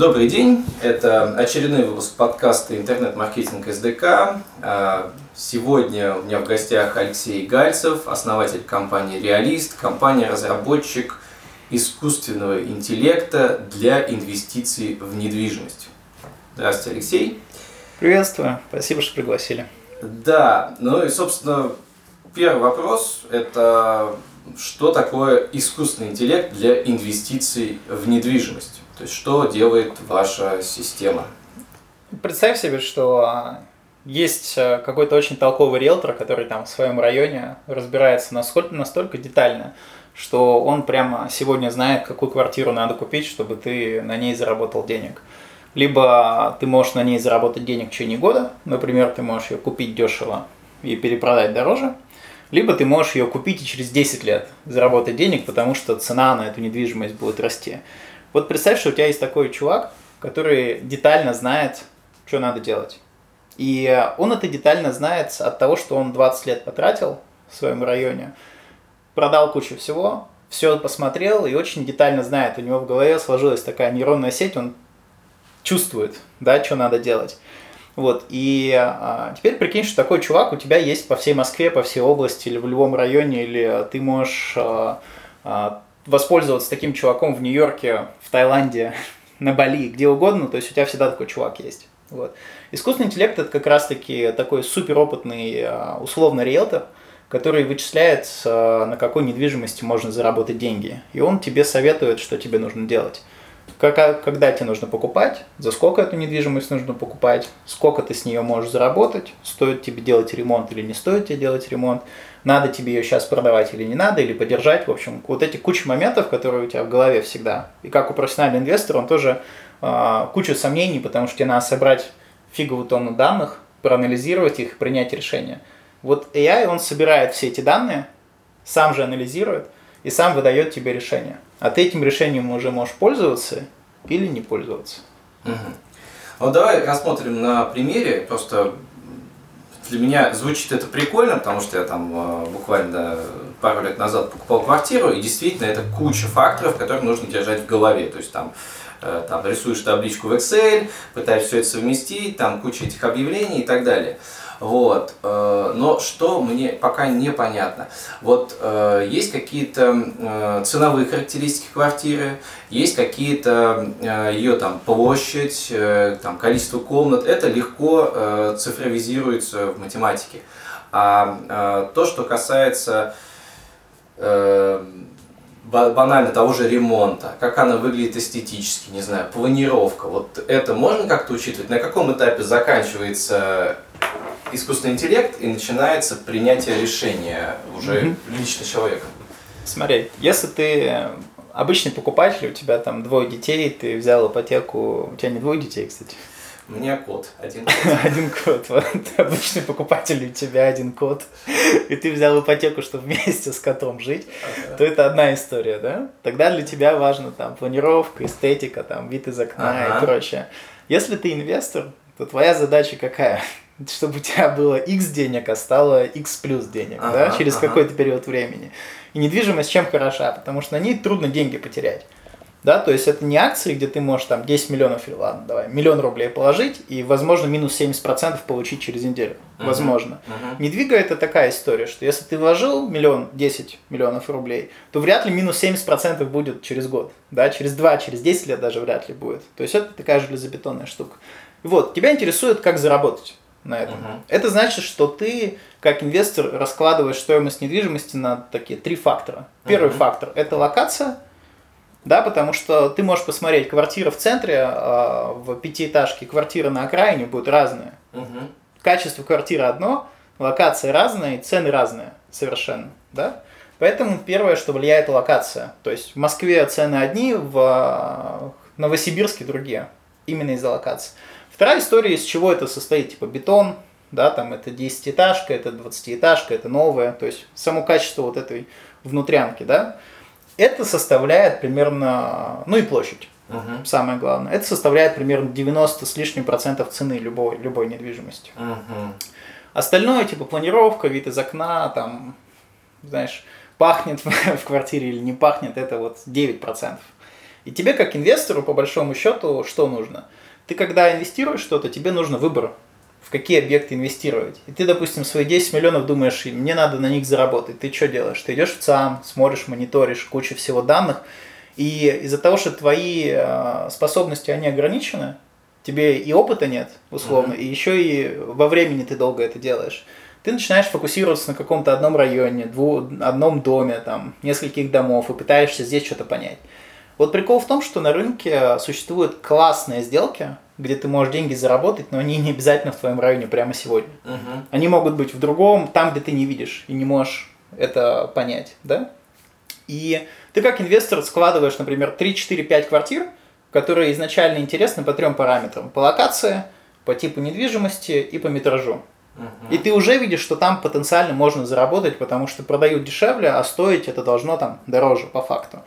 Добрый день, это очередной выпуск подкаста «Интернет-маркетинг СДК». А, сегодня у меня в гостях Алексей Гальцев, основатель компании «Реалист», компания-разработчик искусственного интеллекта для инвестиций в недвижимость. Здравствуйте, Алексей. Приветствую, спасибо, что пригласили. Да, ну и, собственно, первый вопрос – это что такое искусственный интеллект для инвестиций в недвижимость? То есть что делает ваша система? Представь себе, что а, есть а, какой-то очень толковый риэлтор, который там в своем районе разбирается насколько, настолько детально, что он прямо сегодня знает, какую квартиру надо купить, чтобы ты на ней заработал денег. Либо ты можешь на ней заработать денег в течение года, например, ты можешь ее купить дешево и перепродать дороже, либо ты можешь ее купить и через 10 лет заработать денег, потому что цена на эту недвижимость будет расти. Вот представь, что у тебя есть такой чувак, который детально знает, что надо делать. И он это детально знает от того, что он 20 лет потратил в своем районе, продал кучу всего, все посмотрел и очень детально знает. У него в голове сложилась такая нейронная сеть, он чувствует, да, что надо делать. Вот, и а, теперь прикинь, что такой чувак у тебя есть по всей Москве, по всей области или в любом районе, или ты можешь а, а, воспользоваться таким чуваком в Нью-Йорке, в Таиланде, на Бали, где угодно, то есть у тебя всегда такой чувак есть. Вот. Искусственный интеллект это как раз-таки такой суперопытный а, условно риэлтор, который вычисляет, а, на какой недвижимости можно заработать деньги. И он тебе советует, что тебе нужно делать. Когда тебе нужно покупать, за сколько эту недвижимость нужно покупать, сколько ты с нее можешь заработать, стоит тебе делать ремонт или не стоит тебе делать ремонт, надо тебе ее сейчас продавать или не надо, или подержать. В общем, вот эти куча моментов, которые у тебя в голове всегда. И как у профессионального инвестора, он тоже э, куча сомнений, потому что тебе надо собрать фиговую тонну данных, проанализировать их, принять решение. Вот AI, он собирает все эти данные, сам же анализирует и сам выдает тебе решение. А ты этим решением уже можешь пользоваться или не пользоваться. Угу. Вот давай рассмотрим на примере, просто для меня звучит это прикольно, потому что я там э, буквально пару лет назад покупал квартиру, и действительно это куча факторов, которые нужно держать в голове. То есть там э, там рисуешь табличку в Excel, пытаешься все это совместить, там куча этих объявлений и так далее. Вот. Э, но что мне пока непонятно. Вот э, есть какие-то э, ценовые характеристики квартиры, есть какие-то ее там площадь, там количество комнат. Это легко цифровизируется в математике. А то, что касается банально того же ремонта, как она выглядит эстетически, не знаю, планировка, вот это можно как-то учитывать? На каком этапе заканчивается искусственный интеллект и начинается принятие решения уже mm-hmm. лично человека. Смотри, если ты обычный покупатель, у тебя там двое детей, ты взял ипотеку, у тебя не двое детей, кстати. У меня кот, один кот. один кот. Вот, обычный покупатель, у тебя один кот, и ты взял ипотеку, чтобы вместе с котом жить, ага. то это одна история, да? Тогда для тебя важно там планировка, эстетика, там вид из окна ага. и прочее. Если ты инвестор, то твоя задача какая? чтобы у тебя было X денег, а стало X плюс денег, ага, да, через ага. какой-то период времени. И недвижимость чем хороша? Потому что на ней трудно деньги потерять. Да, то есть это не акции, где ты можешь там 10 миллионов, или ладно, давай, миллион рублей положить и, возможно, минус 70% получить через неделю. Uh-huh. Возможно. Uh-huh. Недвига это такая история, что если ты вложил миллион, 10 миллионов рублей, то вряд ли минус 70% будет через год. Да, через 2, через 10 лет даже вряд ли будет. То есть это такая железобетонная штука. Вот, тебя интересует, как заработать на этом. Угу. Это значит, что ты, как инвестор, раскладываешь стоимость недвижимости на такие три фактора. Первый угу. фактор – это локация, да, потому что ты можешь посмотреть, квартира в центре, э, в пятиэтажке, квартира на окраине будут разные. Угу. Качество квартиры одно, локация разная и цены разные совершенно, да. Поэтому первое, что влияет локация. То есть в Москве цены одни, в Новосибирске другие, именно из-за локации. Вторая история, из чего это состоит, типа бетон, да, там это 10-этажка, это 20-этажка, это новое, то есть само качество вот этой внутрянки, да, это составляет примерно, ну и площадь, uh-huh. самое главное, это составляет примерно 90 с лишним процентов цены любой, любой недвижимости. Uh-huh. Остальное, типа планировка, вид из окна, там, знаешь, пахнет в квартире или не пахнет, это вот 9%. И тебе, как инвестору, по большому счету, что нужно? Ты, когда инвестируешь что-то, тебе нужно выбор, в какие объекты инвестировать. И ты, допустим, свои 10 миллионов думаешь, мне надо на них заработать. Ты что делаешь? Ты идешь в ЦАМ, смотришь, мониторишь кучу всего данных, и из-за того, что твои э, способности, они ограничены, тебе и опыта нет, условно, mm-hmm. и еще и во времени ты долго это делаешь. Ты начинаешь фокусироваться на каком-то одном районе, дву, одном доме, там, нескольких домов, и пытаешься здесь что-то понять. Вот прикол в том, что на рынке существуют классные сделки, где ты можешь деньги заработать, но они не обязательно в твоем районе прямо сегодня. Uh-huh. Они могут быть в другом, там, где ты не видишь и не можешь это понять, да? И ты как инвестор складываешь, например, 3, 4, 5 квартир, которые изначально интересны по трем параметрам. По локации, по типу недвижимости и по метражу. И ты уже видишь, что там потенциально можно заработать, потому что продают дешевле, а стоить это должно там дороже по факту.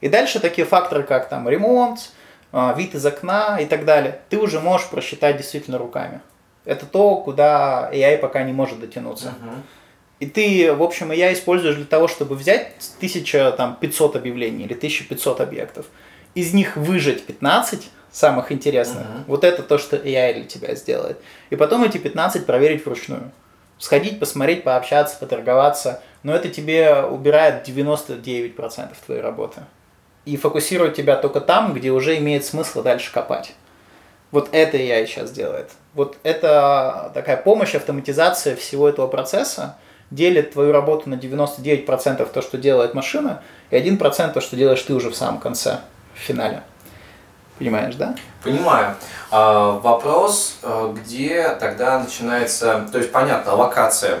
И дальше такие факторы, как там ремонт, а, вид из окна и так далее, ты уже можешь просчитать действительно руками. Это то, куда AI пока не может дотянуться. Uh-huh. И ты, в общем, AI используешь для того, чтобы взять 1500 объявлений или 1500 объектов, из них выжать 15 самых интересных. Uh-huh. Вот это то, что AI для тебя сделает. И потом эти 15 проверить вручную. Сходить, посмотреть, пообщаться, поторговаться. Но это тебе убирает 99% твоей работы и фокусирует тебя только там, где уже имеет смысл дальше копать. Вот это я сейчас делает. Вот это такая помощь, автоматизация всего этого процесса делит твою работу на 99% то, что делает машина, и 1% то, что делаешь ты уже в самом конце, в финале. Понимаешь, да? Понимаю. А, вопрос, а, где тогда начинается, то есть понятно, локация,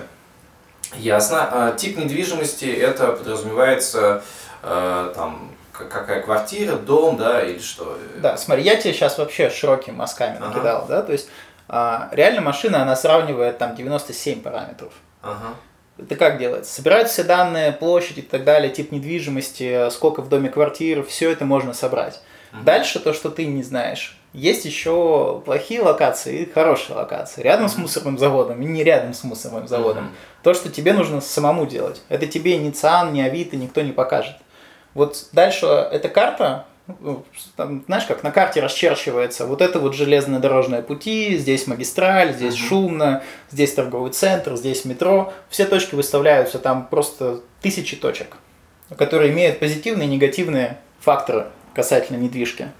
ясно. А, тип недвижимости это подразумевается а, там какая квартира, дом, да, или что? Да, смотри, я тебе сейчас вообще широкими мазками ага. накидал, да, то есть а, реально машина, она сравнивает там 97 параметров. Ага. Это как делается? Собирают все данные, площадь и так далее, тип недвижимости, сколько в доме квартир, все это можно собрать. Угу. Дальше то, что ты не знаешь. Есть еще плохие локации и хорошие локации. Рядом с мусорным заводом и не рядом с мусорным заводом. Угу. То, что тебе нужно самому делать. Это тебе ни ЦАН, ни Авито никто не покажет. Вот дальше эта карта, ну, там, знаешь, как на карте расчерчивается вот это вот железные дорожные пути, здесь магистраль, здесь uh-huh. шумно, здесь торговый центр, здесь метро. Все точки выставляются, там просто тысячи точек, которые имеют позитивные и негативные факторы касательно недвижки.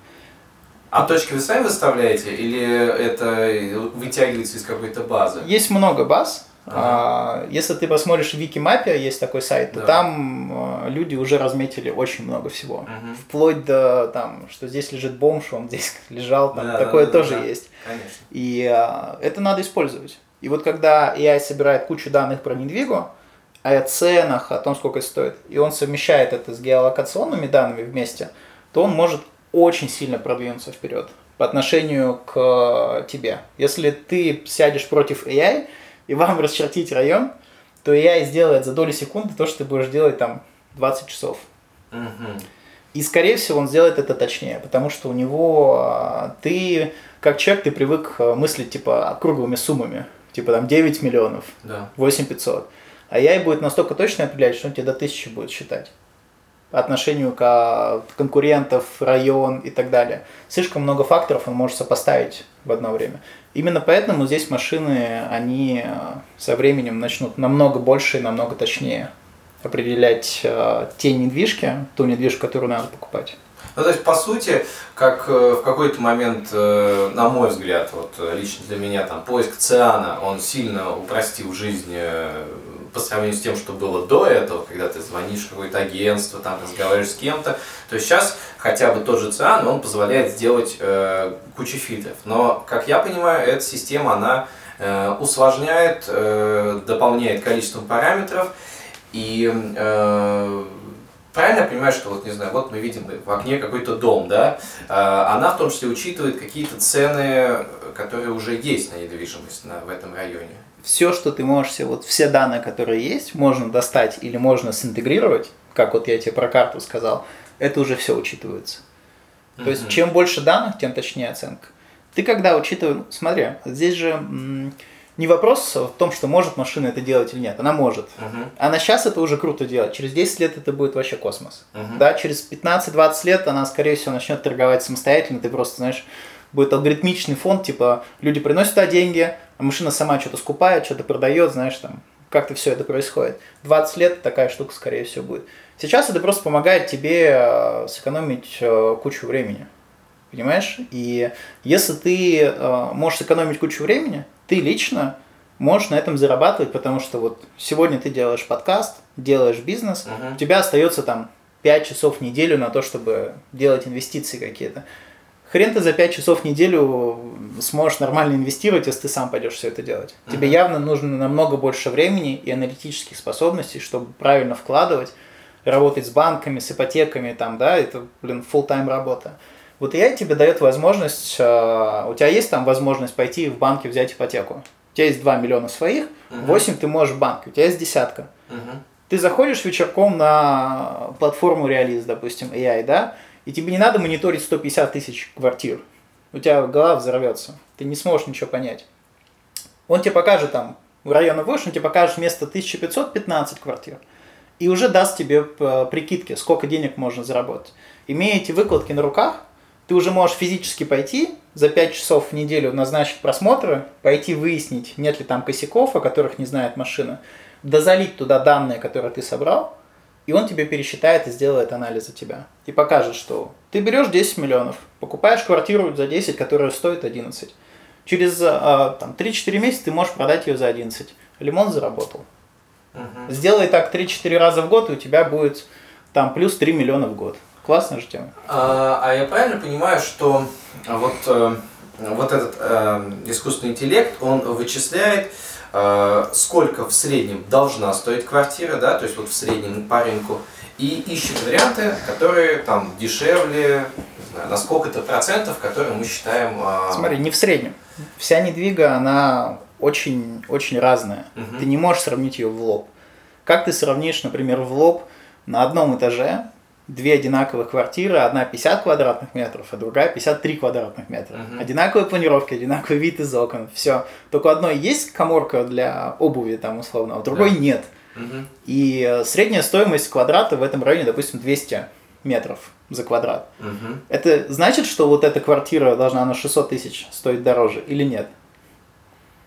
А точки вы сами выставляете или это вытягивается из какой-то базы? Есть много баз. Ага. Если ты посмотришь в Викимапе, есть такой сайт, то да. там а, люди уже разметили очень много всего. Угу. Вплоть до там, что здесь лежит бомж, он здесь лежал, там да, такое да, тоже да, есть. Конечно. И а, это надо использовать. И вот когда AI собирает кучу данных про недвигу, о ценах, о том, сколько это стоит, и он совмещает это с геолокационными данными вместе, то он может очень сильно продвинуться вперед по отношению к тебе. Если ты сядешь против AI, и вам расчертить район, то AI сделает за доли секунды то, что ты будешь делать там 20 часов. Угу. И, скорее всего, он сделает это точнее, потому что у него а, ты, как человек, ты привык а, мыслить типа круглыми суммами, типа там 9 миллионов, да. 8 500. А AI будет настолько точно определять, что он тебе до 1000 будет считать отношению к а, конкурентов, район и так далее. Слишком много факторов он может сопоставить в одно время. Именно поэтому здесь машины, они э, со временем начнут намного больше и намного точнее определять э, те недвижки, ту недвижку, которую надо покупать. Ну, то есть, по сути, как э, в какой-то момент, на мой взгляд, вот лично для меня, там, поиск циана, он сильно упростил жизнь по сравнению с тем, что было до этого, когда ты звонишь в какое-то агентство, там разговариваешь с кем-то, то сейчас хотя бы тот же циан, он позволяет сделать э, кучу фильтров. Но, как я понимаю, эта система, она э, усложняет, э, дополняет количеством параметров. И э, правильно я понимаю, что вот, не знаю, вот мы видим в окне какой-то дом, да, э, она в том числе учитывает какие-то цены, которые уже есть на недвижимость на, в этом районе все, что ты можешь, все, вот все данные, которые есть, можно достать или можно синтегрировать, как вот я тебе про карту сказал, это уже все учитывается. Mm-hmm. То есть, чем больше данных, тем точнее оценка. Ты когда учитываешь, смотри, здесь же не вопрос в том, что может машина это делать или нет. Она может. Мгм. Она сейчас это уже круто делает. Через 10 лет это будет вообще космос. Мгм. Да, через 15-20 лет она, скорее всего, начнет торговать самостоятельно. Ты просто, знаешь, будет алгоритмичный фонд, типа, люди приносят туда деньги, машина сама что-то скупает, что-то продает, знаешь, там, как-то все это происходит. 20 лет такая штука, скорее всего, будет. Сейчас это просто помогает тебе э, сэкономить э, кучу времени. Понимаешь? И если ты э, можешь сэкономить кучу времени, ты лично можешь на этом зарабатывать, потому что вот сегодня ты делаешь подкаст, делаешь бизнес, Мгм. у тебя остается там 5 часов в неделю на то, чтобы делать инвестиции какие-то. Хрен ты за 5 часов в неделю сможешь нормально инвестировать, если ты сам пойдешь все это делать. Тебе Мгм. явно нужно намного больше времени и аналитических способностей, чтобы правильно вкладывать, работать с банками, с ипотеками, там, да, это, блин, full-time работа. Вот AI тебе дает возможность, э, у тебя есть там возможность пойти в банке взять ипотеку. У тебя есть 2 миллиона своих, Мгм. 8 ты можешь в банке, у тебя есть десятка. Мгм. Ты заходишь вечерком на платформу Realis, допустим, AI, да, и тебе не надо мониторить 150 тысяч квартир. У тебя голова взорвется. Ты не сможешь ничего понять. Он тебе покажет там, в районе выше, он тебе покажет вместо 1515 квартир. И уже даст тебе э, прикидки, сколько денег можно заработать. Имея эти выкладки на руках, ты уже можешь физически пойти за 5 часов в неделю назначить просмотры, пойти выяснить, нет ли там косяков, о которых не знает машина, дозалить туда данные, которые ты собрал, и он тебе пересчитает и сделает анализ за тебя. И покажет, что ты берешь 10 миллионов, покупаешь квартиру за 10, которая стоит 11. Через а, там, 3-4 месяца ты можешь продать ее за 11. Лимон заработал. Мгм. Сделай так 3-4 раза в год, и у тебя будет там плюс 3 миллиона в год. Классная же тема. А, а я правильно понимаю, что вот, э, вот этот э, искусственный интеллект, он вычисляет, сколько в среднем должна стоить квартира, да, то есть вот в среднем по рынку, и ищет варианты, которые там дешевле, не знаю, на сколько-то процентов, которые мы считаем... э, Смотри, не в среднем. Вся недвига, она очень, очень разная. Мгм. Ты не можешь сравнить ее в лоб. Как ты сравнишь, например, в лоб на одном этаже две одинаковых квартиры, одна 50 квадратных метров, а другая 53 квадратных метра. Мгм. Одинаковые планировки, одинаковый вид из окон, все. Только у одной есть коморка для обуви, там, условно, а у другой Да. нет. мгм. И средняя стоимость квадрата в этом районе, допустим, 200 метров за квадрат. Мгм. Это значит, что вот эта квартира должна на 600 тысяч стоить дороже или нет?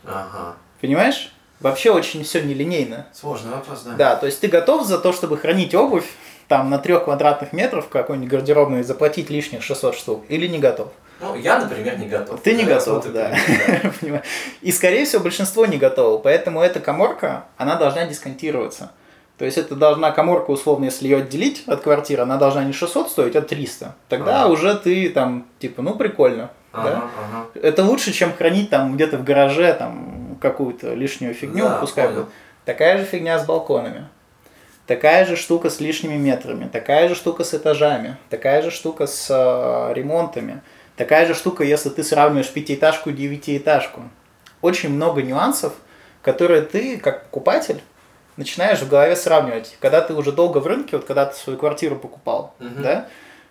Ага. Понимаешь? Вообще очень все нелинейно. Сложный вопрос, да. Да, то есть ты готов за то, чтобы хранить обувь там на трех квадратных метров какой-нибудь гардеробной заплатить лишних 600 штук или не готов? Ну, я, например, не готов. Ты не Я готов, смотрю, да. да. И, скорее всего, большинство не готово. Поэтому эта коморка, она должна дисконтироваться. То есть это должна коморка, условно, если ее отделить от квартиры, она должна не 600 стоить, а 300. Тогда Ага. уже ты там, типа, ну прикольно. да? Ага, ага. Это лучше, чем хранить там где-то в гараже там какую-то лишнюю фигню, Да, пускай будет. Такая же фигня с балконами. Такая же штука с лишними метрами, такая же штука с этажами, такая же штука с э, ремонтами, такая же штука, если ты сравниваешь пятиэтажку и девятиэтажку. Очень много нюансов, которые ты, как покупатель, начинаешь в голове сравнивать. Когда ты уже долго в рынке, вот когда ты свою квартиру покупал, Мгм. да,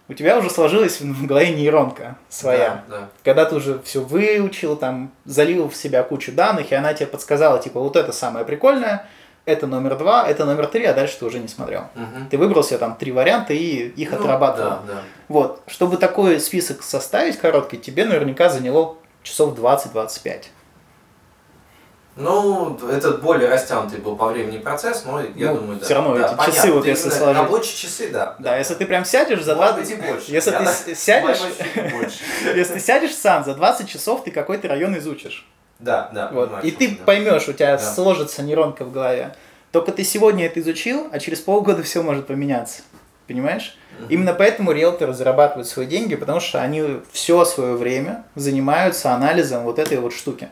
у тебя уже сложилась в голове нейронка своя Да, да. когда ты уже все выучил, там, залил в себя кучу данных, и она тебе подсказала, типа, вот это самое прикольное, это номер два, это номер три, а дальше ты уже не смотрел. Мгм. Ты выбрал себе там три варианта и их Ну, отрабатывал. Да, да. Вот, чтобы такой список составить короткий, тебе наверняка заняло часов 20-25. Ну, это более растянутый был по времени процесс, но я Ну, думаю, да. всё равно да, эти понятно. часы вот Ты если сложить. Рабочие часы, да. Да, если ты прям сядешь за Может 20... быть и больше. Если Я ты сядешь, если ты сядешь, Сан, за 20 часов ты какой-то район изучишь. Да, да. Вот. понимаю, И ты да. поймешь, у тебя Да. сложится нейронка в голове. Только ты сегодня это изучил, а через полгода все может поменяться. Понимаешь? Мгм. Именно поэтому риэлторы зарабатывают свои деньги, потому что они все свое время занимаются анализом вот этой вот штуки.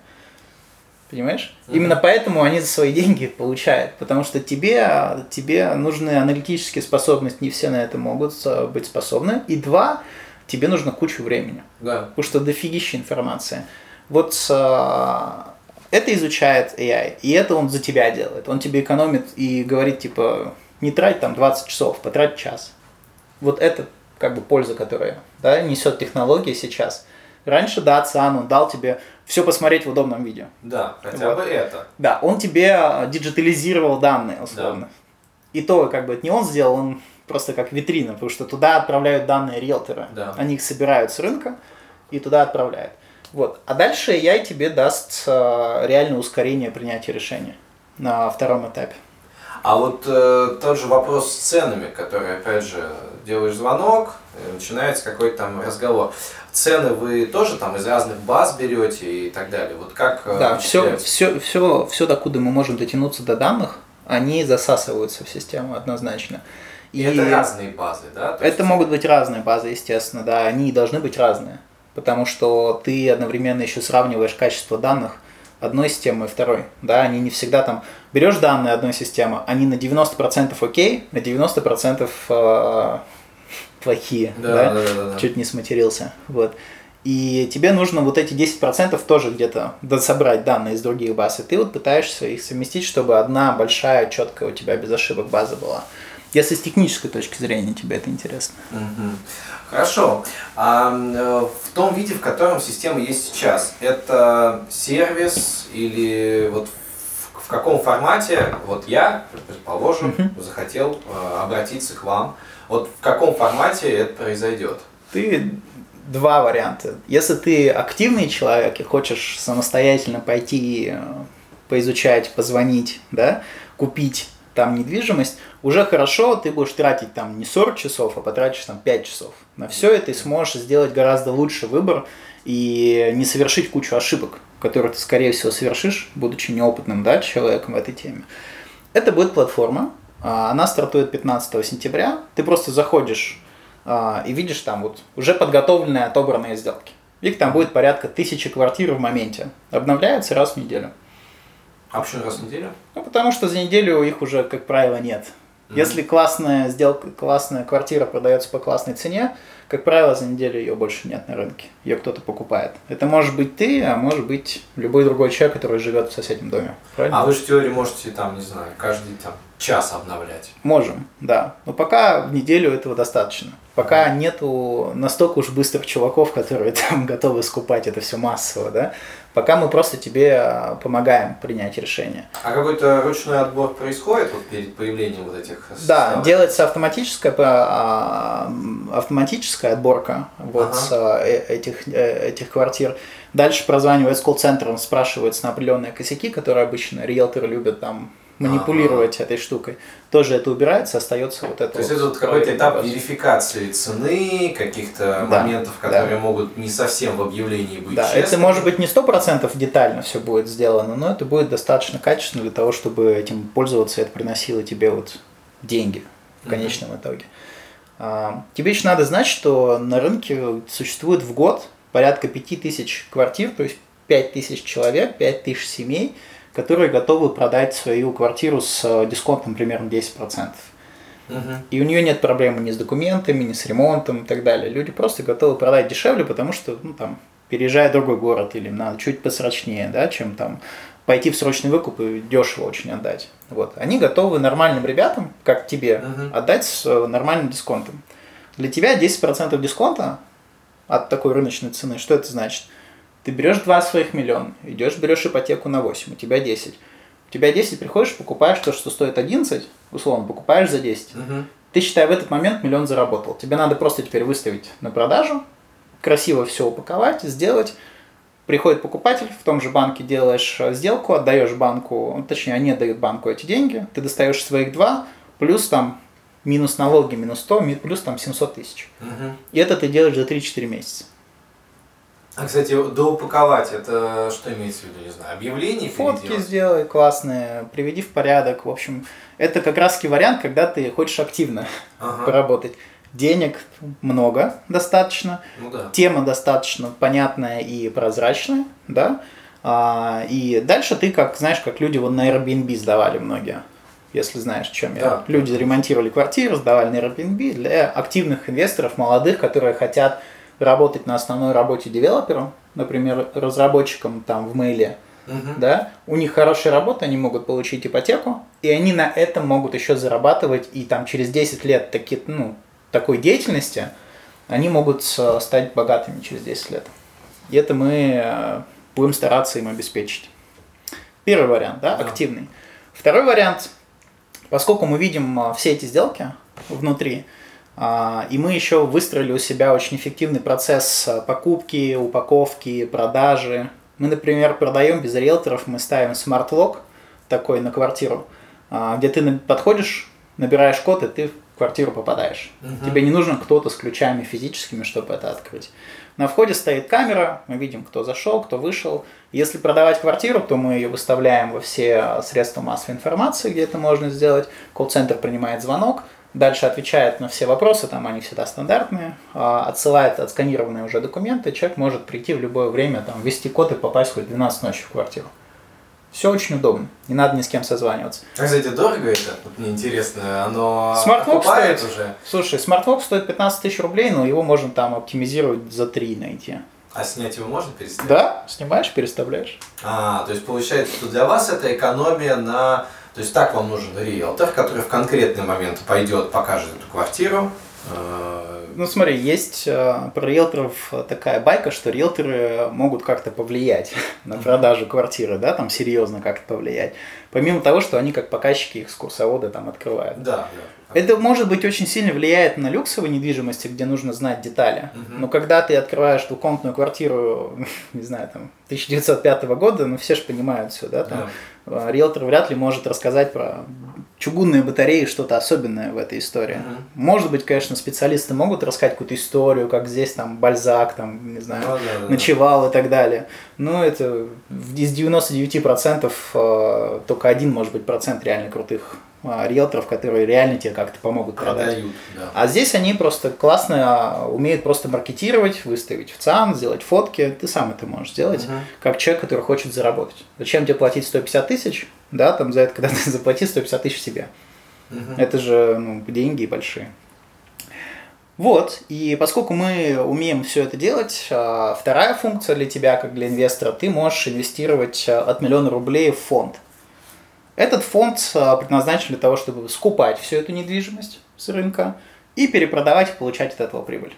Понимаешь? Мгм. Именно поэтому они за свои деньги получают. Потому что тебе, тебе нужны аналитические способности, не все на это могут быть способны. И два, тебе нужно кучу времени. Да. Потому что дофигища информации. Вот а, это изучает AI, и это он за тебя делает. Он тебе экономит и говорит, типа, не трать там 20 часов, потрать час. Вот это как бы польза, которая да, несет технология сейчас. Раньше, да, Циан, он дал тебе все посмотреть в удобном виде. Да, хотя Вот. бы это. Да, он тебе э, диджитализировал данные, условно. И то, как бы, это не он сделал, он просто как витрина, потому что туда отправляют данные риэлтора. Да. Они их собирают с рынка и туда отправляют. Вот. А дальше AI тебе даст э, реальное ускорение принятия решения на втором этапе. А вот э, тот же вопрос с ценами, который, опять же, делаешь звонок, и начинается какой-то там разговор. Цены вы тоже там из разных баз берете и так далее. Вот как э, Да, все, все, все, все, докуда мы можем дотянуться до данных, они засасываются в систему однозначно. И это разные базы, да? То Это есть- могут быть разные базы, естественно, да, они и должны быть разные. Потому что ты одновременно еще сравниваешь качество данных одной системы и второй. Да, они не всегда там... Берешь данные одной системы, они на 90% окей, на 90% э, плохие. Да, да, да, да, да. Чуть не сматерился. Вот. И тебе нужно вот эти 10% тоже где-то дособрать данные из других баз. И ты вот пытаешься их совместить, чтобы одна большая, четкая у тебя без ошибок база была. Если с технической точки зрения тебе это интересно. Хорошо. А э, в том виде, в котором система есть сейчас, это сервис или вот в, каком формате, вот я, предположим, захотел э, обратиться к вам, вот в каком формате это произойдет? Ты два варианта. Если ты активный человек и хочешь самостоятельно пойти э, поизучать, позвонить, да, купить там недвижимость, уже хорошо, ты будешь тратить там не 40 часов, а потратишь там 5 часов. На все это и сможешь сделать гораздо лучший выбор и не совершить кучу ошибок, которые ты, скорее всего, совершишь, будучи неопытным да, человеком в этой теме. Это будет платформа, а, она стартует 15 сентября. Ты просто заходишь а, и видишь там вот уже подготовленные, отобранные сделки. Их там будет порядка тысячи квартир в моменте. Обновляются раз в неделю. А почему раз в неделю? Ну, потому что за неделю их уже, как правило, нет. Если классная сделка, классная квартира продается по классной цене, как правило, за неделю ее больше нет на рынке. Ее кто-то покупает. Это может быть ты, а может быть любой другой человек, который живет в соседнем доме. Правильно? А вы же в теории можете там, не знаю, каждый там час обновлять. Можем, да. Но пока в неделю этого достаточно. Пока нету настолько уж быстрых чуваков, которые там готовы скупать это все массово, да. Пока мы просто тебе а, помогаем принять решение. А какой-то ручной отбор происходит вот перед появлением вот этих Да, составов? делается автоматическая, а, автоматическая отборка вот Ага. с, а, э- этих, э, этих квартир. Дальше прозванивает с колл-центром, спрашивается на определенные косяки, которые обычно риэлторы любят там манипулировать этой штукой. Тоже это убирается, остается вот это. То есть вот это вот какой-то этап база. верификации цены, каких-то Да, моментов, которые могут не совсем в объявлении быть Да, это честными. может быть не сто процентов детально все будет сделано, но это будет достаточно качественно для того, чтобы этим пользоваться, и это приносило тебе вот деньги в конечном итоге. А, Тебе еще надо знать, что на рынке существует в год порядка 5000 квартир, то есть 5000 человек, 5000 семей, которые готовы продать свою квартиру с э, дисконтом примерно 10%. Мгм. И у нее нет проблемы ни с документами, ни с ремонтом и так далее. Люди просто готовы продать дешевле, потому что, ну, там, переезжая в другой город, или им надо чуть посрочнее, да, чем там пойти в срочный выкуп и дешево очень отдать. Вот. Они готовы нормальным ребятам, как тебе, Мгм. отдать с э, нормальным дисконтом. Для тебя 10% дисконта от такой рыночной цены, что это значит? Ты берешь два своих миллиона, идешь, берешь ипотеку на 8, у тебя 10. У тебя 10, приходишь, покупаешь то, что стоит 11, условно, покупаешь за 10. Мгм. Ты, считай, в этот момент миллион заработал. Тебе надо просто теперь выставить на продажу, красиво все упаковать, сделать. Приходит покупатель, в том же банке делаешь э, сделку, отдаешь банку, ну, точнее, они отдают банку эти деньги, ты достаешь своих два, плюс там минус налоги, минус 100, ми- плюс там 700 тысяч. Мгм. И это ты делаешь за 3-4 месяца. А, кстати, доупаковать, это что имеется в виду, не знаю, объявление Фотки переделать? сделай классные, приведи в порядок. В общем, это как раз вариант, когда ты хочешь активно Ага. поработать. Денег много достаточно, Ну да. тема достаточно понятная и прозрачная, да. А, и дальше ты, как знаешь, как люди вот на Airbnb сдавали многие, если знаешь, чем я. Да. Люди ремонтировали квартиры, сдавали на Airbnb для активных инвесторов, молодых, которые хотят работать на основной работе девелопером, например, разработчиком там в мейле, Мгм. да, у них хорошая работа, они могут получить ипотеку, и они на этом могут еще зарабатывать, и там через 10 лет таки, ну, такой деятельности они могут э, стать богатыми через 10 лет. И это мы э, будем стараться им обеспечить. Первый вариант, да, Да. активный. Второй вариант, поскольку мы видим а, все эти сделки внутри, и мы еще выстроили у себя очень эффективный процесс а, покупки, упаковки, продажи. Мы, например, продаем без риэлторов, мы ставим smart lock такой на квартиру, а, где ты подходишь, набираешь код, и ты в квартиру попадаешь. Мгм. Тебе не нужно кто-то с ключами физическими, чтобы это открыть. На входе стоит камера, мы видим, кто зашел, кто вышел. Если продавать квартиру, то мы ее выставляем во все средства массовой информации, где это можно сделать. Колл-центр принимает звонок, дальше отвечает на все вопросы, там они всегда стандартные, а, отсылает отсканированные уже документы, человек может прийти в любое время, там, ввести код и попасть хоть в 12 ночи в квартиру. Все очень удобно, не надо ни с кем созваниваться. А, кстати, дорого это? Вот мне интересно, оно окупает стоит. уже? Слушай, smart lock стоит 15 тысяч рублей, но его можно там оптимизировать за 3 найти. А снять его можно переставить? Да, снимаешь, переставляешь. А, то есть получается, что для вас это экономия на... То есть так вам нужен риэлтор, который в конкретный момент пойдет, покажет эту квартиру. э, Ну смотри, есть э, про риэлторов такая байка, что риэлторы могут как-то повлиять на продажу квартиры, да, там серьезно как-то повлиять. Помимо того, что они как показчики экскурсоводы там открывают. Да, да. Это может быть очень сильно влияет на люксовой недвижимости, где нужно знать детали. Мгм. Но когда ты открываешь двухкомнатную квартиру, не знаю, там 1905 года, ну все же понимают все, да, там Да. Э, риэлтор вряд ли может рассказать про чугунные батареи что-то особенное в этой истории. Мгм. Может быть, конечно, специалисты могут рассказать какую-то историю, как здесь там Бальзак, там, не знаю, Ну, да, да, да. ночевал и так далее. Но это из 99% э, только один, может быть, процент реально крутых риэлторов, которые реально тебе как-то помогут продать. Продают, да. А здесь они просто классно а, умеют просто маркетировать, выставить в ЦАН, сделать фотки. Ты сам это можешь сделать, Мгм. как человек, который хочет заработать. Зачем тебе платить 150 тысяч, да, там за это, когда ты заплати 150 тысяч себе. Мгм. Это же ну, деньги большие. Вот, и поскольку мы умеем все это делать, а, вторая функция для тебя, как для инвестора, ты можешь инвестировать а, от миллиона рублей в фонд. Этот фонд а, предназначен для того, чтобы скупать всю эту недвижимость с рынка и перепродавать и получать от этого прибыль.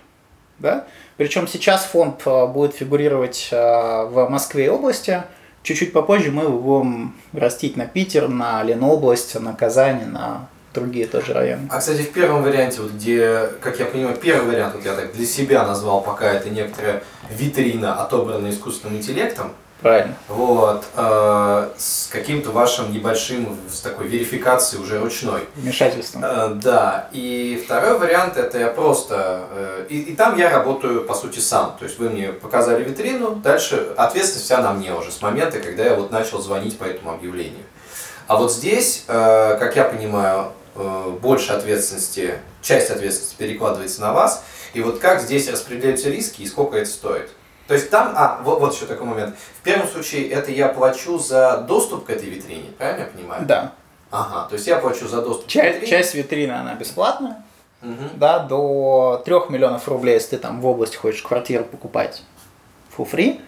Да? Причем сейчас фонд а, будет фигурировать а, в Москве и области. Чуть-чуть попозже мы его будем растить на Питер, на Ленобласть, на Казань, на другие тоже районы. А, кстати, в первом варианте, вот где, как я понимаю, первый вариант, вот я так для себя назвал пока это некоторая витрина, отобранная искусственным интеллектом, Правильно. вот, э, с каким-то вашим небольшим, с такой верификацией уже ручной. Вмешательством. Э, Да, и второй вариант это я просто, э, и, и там я работаю по сути сам, то есть вы мне показали витрину, дальше ответственность вся на мне уже с момента, когда я вот начал звонить по этому объявлению. А вот здесь, э, как я понимаю, э, больше ответственности, часть ответственности перекладывается на вас, и вот как здесь распределяются риски и сколько это стоит. То есть там, а, вот, вот еще такой момент. В первом случае это я плачу за доступ к этой витрине, правильно я понимаю? Да. Ага, то есть я плачу за доступ к Часть, витрине. часть витрины, она бесплатная. Мгм. Да, до 3 миллионов рублей, если ты там в области хочешь квартиру покупать for free,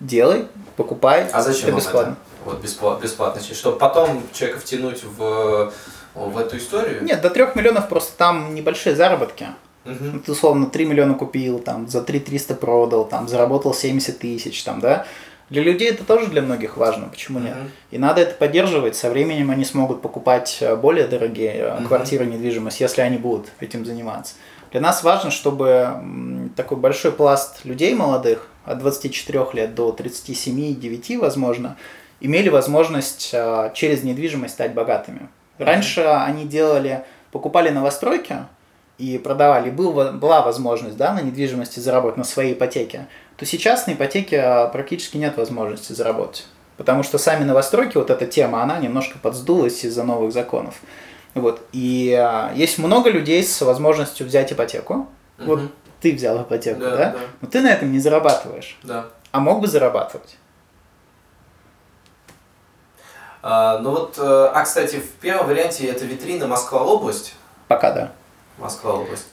делай, покупай. А зачем это бесплатно. это? Вот бесплатно, бесплатно. Чтобы потом человека втянуть в, в эту историю? Нет, до 3 миллионов просто там небольшие заработки. Мгм. Ну, Ты условно 3 миллиона купил, там, за 3 300 продал, там, заработал 70 тысяч, там, да. Для людей это тоже для многих важно, почему нет? Мгм. И надо это поддерживать. Со временем они смогут покупать э, более дорогие Мгм. квартиры, недвижимость, если они будут этим заниматься. Для нас важно, чтобы такой большой пласт людей молодых, от 24 лет до 37-9, возможно, имели возможность э, через недвижимость стать богатыми. Раньше они делали, покупали новостройки и продавали, был, была возможность да, на недвижимости заработать на своей ипотеке, то сейчас на ипотеке э, практически нет возможности заработать. Потому что сами новостройки, вот эта тема, она немножко подсдулась из-за новых законов. Вот. И а, есть много людей с возможностью взять ипотеку. Вот Мгм. ты взял ипотеку, Да, да? да. Но ты на этом не зарабатываешь. Да. А мог бы зарабатывать. А, ну вот, э, а кстати, в первом варианте это витрина Москва-область. Пока да. Москва-область.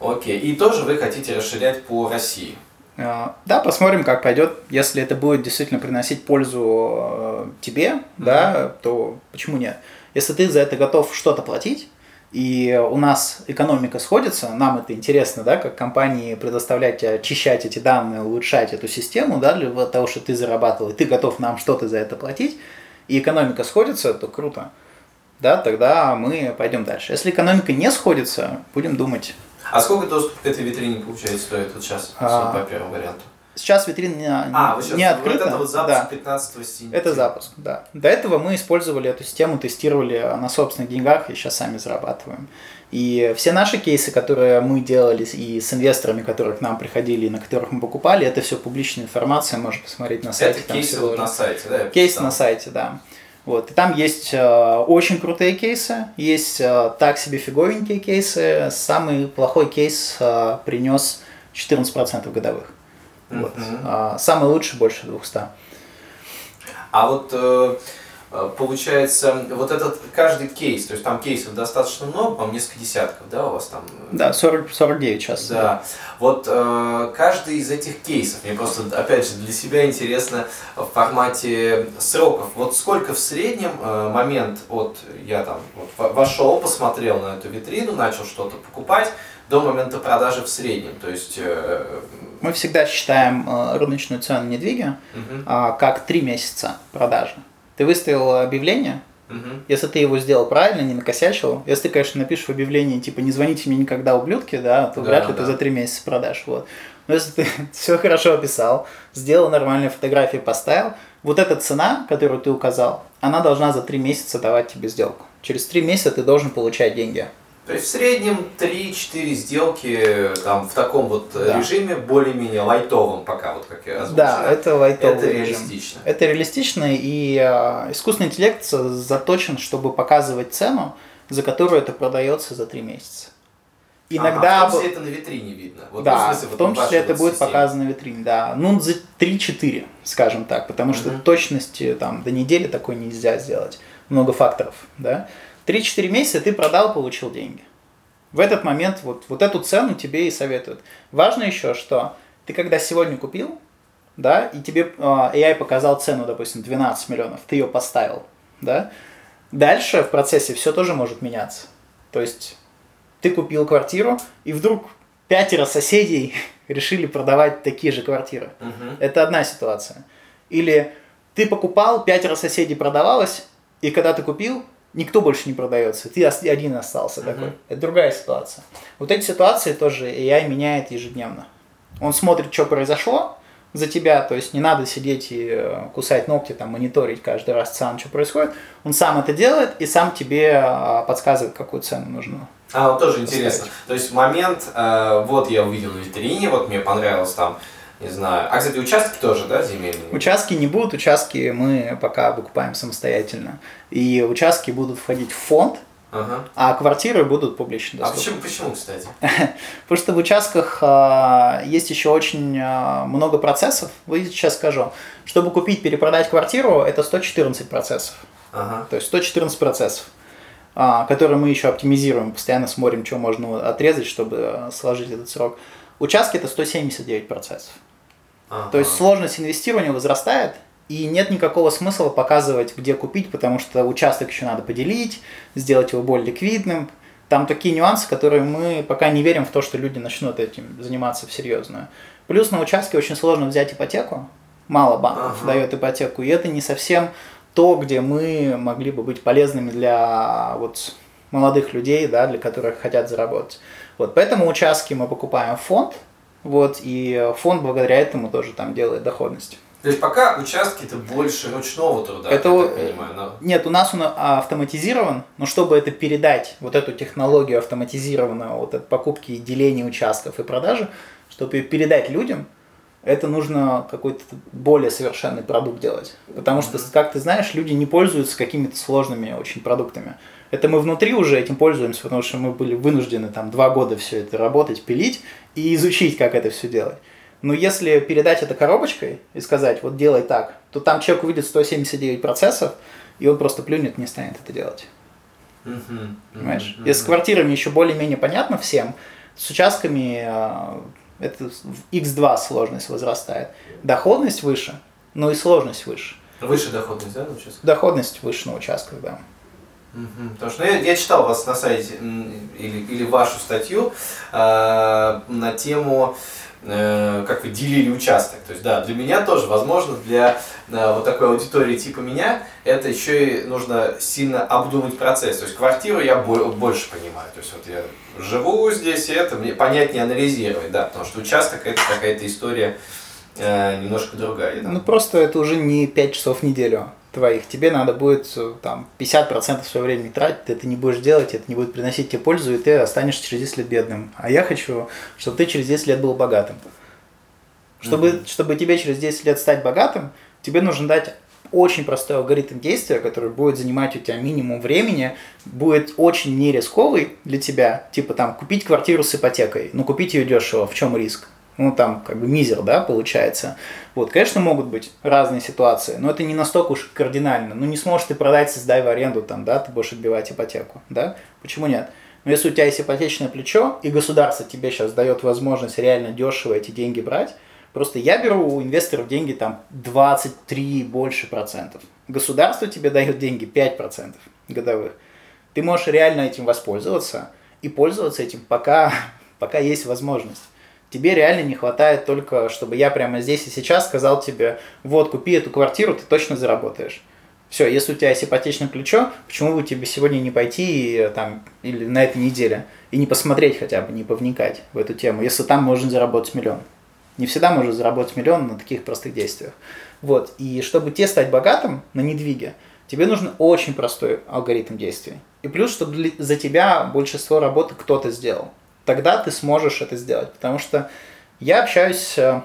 Окей. И тоже вы хотите расширять по России. А, Да, посмотрим, как пойдет. Если это будет действительно приносить пользу э, тебе, да, то почему нет? Если ты за это готов что-то платить, и у нас экономика сходится, нам это интересно, да, как компании предоставлять, очищать эти данные, улучшать эту систему, да, для того, что ты зарабатывал, и ты готов нам что-то за это платить, и экономика сходится, то круто. Да, тогда мы пойдем дальше. Если экономика не сходится, будем думать. А сколько доступ к этой витрине, получается, стоит вот сейчас, а, по первому варианту? Сейчас витрина не, а, не открыта. Вот это вот запуск да. 15 сентября. Это запуск, да. До этого мы использовали эту систему, тестировали на собственных деньгах и сейчас сами зарабатываем. И все наши кейсы, которые мы делали и с инвесторами, которые к нам приходили, на которых мы покупали, это все публичная информация, можно посмотреть на сайте. Это кейсы вот на сайте, да? Кейсы на сайте, да. Вот. И там есть э, очень крутые кейсы, есть э, так себе фиговенькие кейсы. Самый плохой кейс э, принес 14% годовых. Вот. А, самый лучший больше 200. А вот э, получается, вот этот каждый кейс, то есть там кейсов достаточно много, по несколько десятков, да, у вас там? Да, 40, 49 сейчас. Да. да. Вот э, каждый из этих кейсов, мне просто, опять же, для себя интересно в формате сроков. Вот сколько в среднем э, момент от я там вот, вошел, посмотрел на эту витрину, начал что-то покупать, до момента продажи в среднем. То есть э, мы всегда считаем э, рыночную цену недвиги угу. как три месяца продажи. Ты выставил объявление, угу. если ты его сделал правильно, не накосячил, если ты, конечно, напишешь в объявлении, типа, не звоните мне никогда, ублюдки, да, то да, вряд ли да. ты за три месяца продашь. Вот. Но если ты все хорошо описал, сделал нормальные фотографии, поставил, вот эта цена, которую ты указал, она должна за три месяца давать тебе сделку. Через три месяца ты должен получать деньги. То есть в среднем 3-4 сделки там, в таком вот да. режиме, более-менее лайтовом пока, вот как я озвучил. Да, это лайтовый Это реалистично. Это реалистично, и э, искусственный интеллект заточен, чтобы показывать цену, за которую это продается за 3 месяца. Иногда... А, в том числе это на витрине видно. Вот, да, в, смысле, в том числе это будет системе. показано на витрине, да. Ну, за 3-4, скажем так, потому что угу. точности там до недели такой нельзя сделать. Много факторов, да. 3-4 месяца ты продал, получил деньги. В этот момент вот, вот эту цену тебе и советуют. Важно еще, что ты когда сегодня купил, да, и тебе э, AI показал цену, допустим, 12 миллионов, ты ее поставил, да, дальше в процессе все тоже может меняться. То есть ты купил квартиру, и вдруг пятеро соседей решили продавать такие же квартиры. Угу. Это одна ситуация. Или ты покупал, пятеро соседей продавалось, и когда ты купил, никто больше не продается, ты один остался uh-huh. такой. Это другая ситуация. Вот эти ситуации тоже AI меняет ежедневно. Он смотрит, что произошло за тебя, то есть не надо сидеть и э, кусать ногти, там, мониторить каждый раз сам, что происходит. Он сам это делает и сам тебе а, подсказывает, какую цену нужно. А, вот тоже поставить. интересно. То есть момент, э, вот я увидел в витрине, вот мне понравилось там не знаю. А, кстати, участки тоже, да, земельные? Участки не будут, участки мы пока выкупаем самостоятельно. И участки будут входить в фонд, Ага. А квартиры будут публично доступны. А почему, почему кстати? Потому что в участках а, есть еще очень а, много процессов. Вы сейчас скажу. Чтобы купить, перепродать квартиру, это 114 процессов. Ага. То есть 114 процессов, а, которые мы еще оптимизируем, постоянно смотрим, что можно отрезать, чтобы а, сложить этот срок. Участки это 179 процессов. Ага. То есть сложность инвестирования возрастает, и нет никакого смысла показывать, где купить, потому что участок еще надо поделить, сделать его более ликвидным. Там такие нюансы, которые мы пока не верим в то, что люди начнут этим заниматься всерьезно. Плюс на участке очень сложно взять ипотеку. Мало банков ага. дает ипотеку, и это не совсем то, где мы могли бы быть полезными для вот молодых людей, да, для которых хотят заработать. Вот, поэтому участки мы покупаем в фонд, вот, и фонд благодаря этому тоже там делает доходность. То есть пока участки это больше ручного труда, это, я так понимаю. Но... Нет, у нас он автоматизирован, но чтобы это передать, вот эту технологию автоматизированного вот от покупки и деления участков и продажи, чтобы ее передать людям, это нужно какой-то более совершенный продукт делать. Потому что, как ты знаешь, люди не пользуются какими-то сложными очень продуктами. Это мы внутри уже этим пользуемся, потому что мы были вынуждены там два года все это работать, пилить и изучить, как это все делать. Но если передать это коробочкой и сказать, вот делай так, то там человек увидит 179 процессов, и он просто плюнет, не станет это делать. Понимаешь? Если с квартирами еще более-менее понятно всем, с участками э, это в x2 сложность возрастает. Доходность выше, но и сложность выше. Выше доходность, да, на участках? Доходность выше на участках, да. Угу. Потому что ну, я, я читал вас на сайте или, или вашу статью э, на тему э, как вы делили участок. То есть, да, для меня тоже, возможно, для э, вот такой аудитории типа меня, это еще и нужно сильно обдумать процесс. То есть, квартиру я больше понимаю. То есть, вот я живу здесь, и это мне понятнее анализировать, да, потому что участок это какая-то история э, немножко другая. Да. Ну, просто это уже не 5 часов в неделю твоих, тебе надо будет э, там 50% своего времени тратить, ты это не будешь делать, это не будет приносить тебе пользу, и ты останешься через 10 лет бедным. А я хочу, чтобы ты через 10 лет был богатым. Чтобы, mm-hmm. чтобы тебе через 10 лет стать богатым, тебе нужно дать очень простой алгоритм действия, который будет занимать у тебя минимум времени, будет очень нерисковый для тебя, типа там купить квартиру с ипотекой, но купить ее дешево, в чем риск? Ну там как бы мизер, да, получается. Вот, конечно, могут быть разные ситуации, но это не настолько уж кардинально. Ну, не сможешь ты продать, сдай в аренду, там, да, ты будешь отбивать ипотеку, да, почему нет? Но если у тебя есть ипотечное плечо, и государство тебе сейчас дает возможность реально дешево эти деньги брать, просто я беру у инвесторов деньги там 23 больше процентов. Государство тебе дает деньги 5 процентов годовых. Ты можешь реально этим воспользоваться и пользоваться этим, пока, пока есть возможность. Тебе реально не хватает только, чтобы я прямо здесь и сейчас сказал тебе, вот, купи эту квартиру, ты точно заработаешь. Все, если у тебя есть ипотечное плечо, почему бы тебе сегодня не пойти там, или на этой неделе и не посмотреть хотя бы, не повникать в эту тему, если там можно заработать миллион. Не всегда можно заработать миллион на таких простых действиях. Вот. И чтобы тебе стать богатым на недвиге, тебе нужен очень простой алгоритм действий. И плюс, чтобы за тебя большинство работы кто-то сделал тогда ты сможешь это сделать. Потому что я общаюсь, э,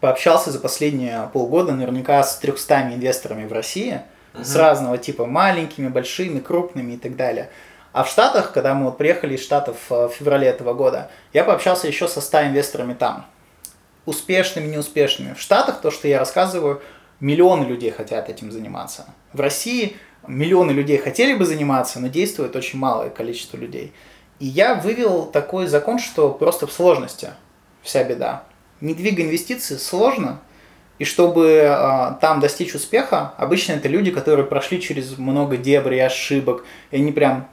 пообщался за последние полгода наверняка с 300 инвесторами в России, uh-huh. с разного типа, маленькими, большими, крупными и так далее. А в Штатах, когда мы вот приехали из Штатов э, в феврале этого года, я пообщался еще со 100 инвесторами там. Успешными, неуспешными. В Штатах, то, что я рассказываю, миллионы людей хотят этим заниматься. В России миллионы людей хотели бы заниматься, но действует очень малое количество людей. И я вывел такой закон, что просто в сложности вся беда. Не двигай инвестиции сложно, и чтобы э, там достичь успеха, обычно это люди, которые прошли через много дебри и ошибок, и они прям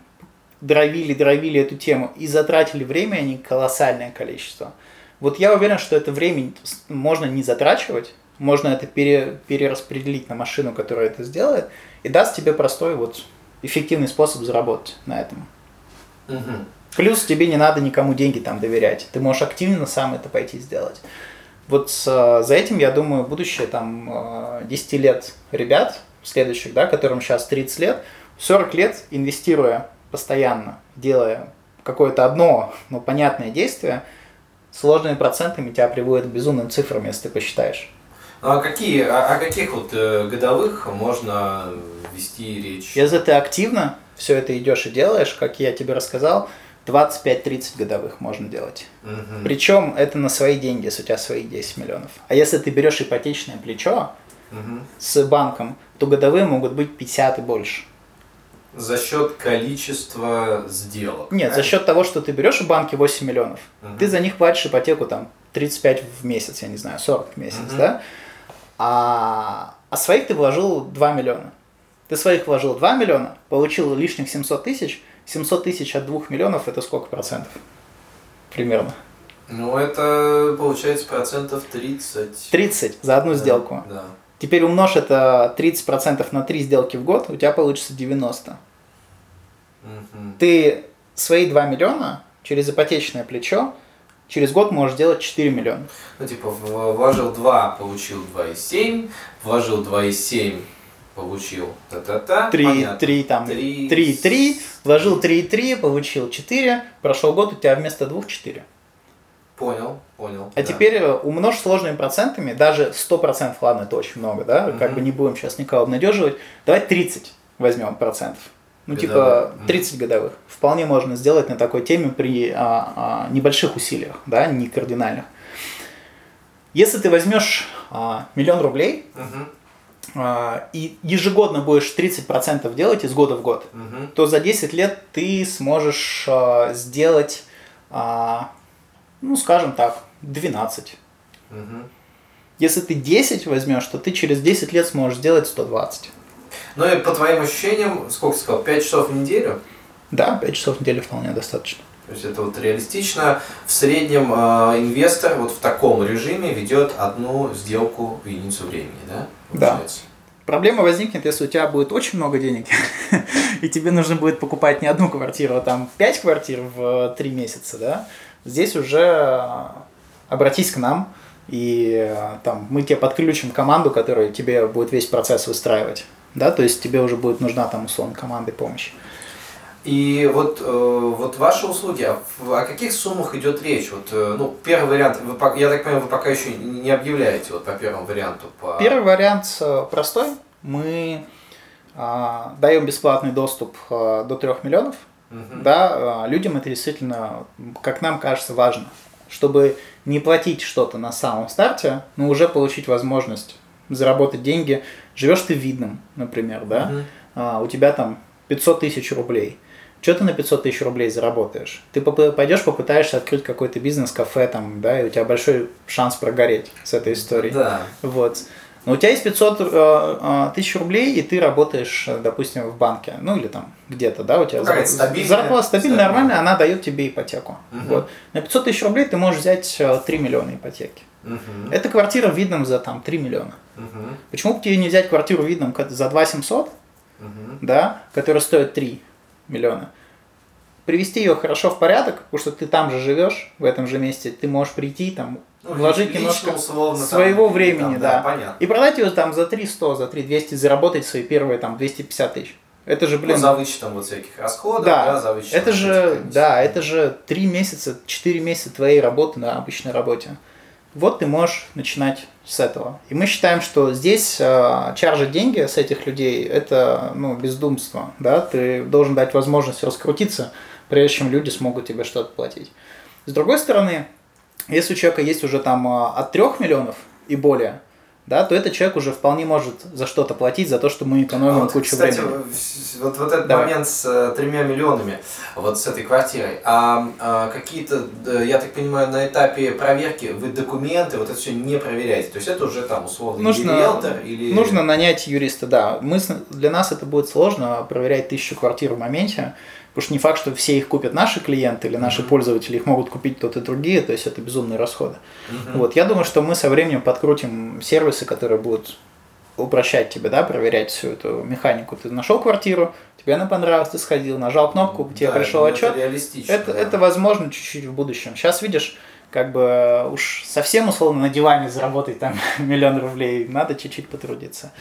дровили, дровили эту тему и затратили время они колоссальное количество. Вот я уверен, что это время можно не затрачивать, можно это пере, перераспределить на машину, которая это сделает, и даст тебе простой вот эффективный способ заработать на этом. Угу. Плюс тебе не надо никому деньги там доверять. Ты можешь активно сам это пойти сделать. Вот э, за этим, я думаю, будущее там 10 э, лет ребят, следующих, да, которым сейчас 30 лет, 40 лет инвестируя постоянно, делая какое-то одно, но понятное действие, сложными процентами тебя приводят к безумным цифрам, если ты посчитаешь. А какие, о, о каких вот э, годовых можно вести речь? Если ты активно все это идешь и делаешь, как я тебе рассказал, 25-30 годовых можно делать. Угу. Причем это на свои деньги, если у тебя свои 10 миллионов. А если ты берешь ипотечное плечо угу. с банком, то годовые могут быть 50 и больше. За счет количества сделок. Нет, правильно? за счет того, что ты берешь в банке 8 миллионов, угу. ты за них платишь ипотеку там 35 в месяц, я не знаю, 40 в месяц, угу. да? А, а своих ты вложил 2 миллиона. Ты своих вложил 2 миллиона, получил лишних 700 тысяч – 700 тысяч от 2 миллионов это сколько процентов? Примерно. Ну, это получается процентов 30. 30 за одну да, сделку. Да. Теперь умножь это 30 процентов на 3 сделки в год, у тебя получится 90. Угу. Ты свои 2 миллиона через ипотечное плечо через год можешь сделать 4 миллиона. Ну, типа, вложил 2, получил 2,7, вложил 2,7, получил та-та-та. 3, 3, там, 3, 3, 3, вложил 3, 3, получил 4, прошел год, у тебя вместо 2 4. Понял, понял. А да. теперь э, умножь сложными процентами, даже 100%, ладно, это очень много, да, угу. как бы не будем сейчас никого обнадеживать, давай 30 возьмем процентов. Ну, годовых. типа 30 годовых. Вполне можно сделать на такой теме при а, а, небольших усилиях, да, не кардинальных. Если ты возьмешь а, миллион рублей, а, и ежегодно будешь 30% делать из года в год, угу. то за 10 лет ты сможешь а, сделать, а, ну, скажем так, 12. Угу. Если ты 10 возьмешь, то ты через 10 лет сможешь сделать 120. Ну и по твоим ощущениям, сколько ты сказал, 5 часов в неделю? Да, 5 часов в неделю вполне достаточно. То есть это вот реалистично. В среднем э, инвестор вот в таком режиме ведет одну сделку в единицу времени, да? Получается? Да. Проблема возникнет, если у тебя будет очень много денег, и тебе нужно будет покупать не одну квартиру, а там пять квартир в три месяца, да? Здесь уже обратись к нам, и там мы тебе подключим команду, которая тебе будет весь процесс выстраивать, да, то есть тебе уже будет нужна там условно команда и помощь. И вот, э, вот ваши услуги, а о каких суммах идет речь? Вот, э, ну, первый вариант, вы, я так понимаю, вы пока еще не объявляете вот, по первому варианту. По... Первый вариант э, простой. Мы а, даем бесплатный доступ а, до 3 миллионов. Угу. Да, а, людям это действительно, как нам кажется, важно. Чтобы не платить что-то на самом старте, но уже получить возможность заработать деньги. Живешь ты в видном, например, да? Угу. А, у тебя там 500 тысяч рублей что ты на 500 тысяч рублей заработаешь? Ты пойдешь, попытаешься открыть какой-то бизнес-кафе там, да, и у тебя большой шанс прогореть с этой историей. Да. Вот. Но у тебя есть 500 э, э, тысяч рублей, и ты работаешь, допустим, в банке, ну или там где-то, да, у тебя зарплата стабильная, зарплата стабильная, нормальная, она дает тебе ипотеку. Угу. Вот. На 500 тысяч рублей ты можешь взять 3 э, миллиона ипотеки. Угу. Это квартира в видном за там 3 миллиона. Угу. Почему бы тебе не взять квартиру в видном за 2 700, угу. да, которая стоит 3 миллиона. Привести ее хорошо в порядок, потому что ты там же живешь, в этом же месте, ты можешь прийти, там, ну, вложить немножко условно, своего там, времени, там, да, да. Понятно. И продать ее там за 300, за 3200, заработать свои первые там 250 тысяч. Это же, блин... Ну, за вычетом вот всяких расходов, да, да за вычетом это же, да, это же 3 месяца, 4 месяца твоей работы на обычной работе. Вот ты можешь начинать с этого. И мы считаем, что здесь э, чаржить деньги с этих людей – это ну, бездумство. Да? Ты должен дать возможность раскрутиться, прежде чем люди смогут тебе что-то платить. С другой стороны, если у человека есть уже там э, от 3 миллионов и более, да, то этот человек уже вполне может за что-то платить, за то, что мы экономим а вот, кучу кстати, времени. Вот, вот этот Давай. момент с э, тремя миллионами, вот с этой квартирой, а, а какие-то, я так понимаю, на этапе проверки вы документы, вот это все не проверяете, то есть это уже там условно нужно, или риэлтор, или... Нужно нанять юриста, да. Мы, для нас это будет сложно, проверять тысячу квартир в моменте, Потому что не факт, что все их купят наши клиенты или наши mm-hmm. пользователи, их могут купить кто-то другие, то есть это безумные расходы. Mm-hmm. Вот, я думаю, что мы со временем подкрутим сервисы, которые будут упрощать тебе, да, проверять всю эту механику. Ты нашел квартиру, тебе она понравилась, ты сходил, нажал кнопку, тебе да, пришел отчет. Это. Это, да. это возможно чуть-чуть в будущем. Сейчас видишь, как бы уж совсем условно на диване заработать там миллион рублей, надо чуть-чуть потрудиться.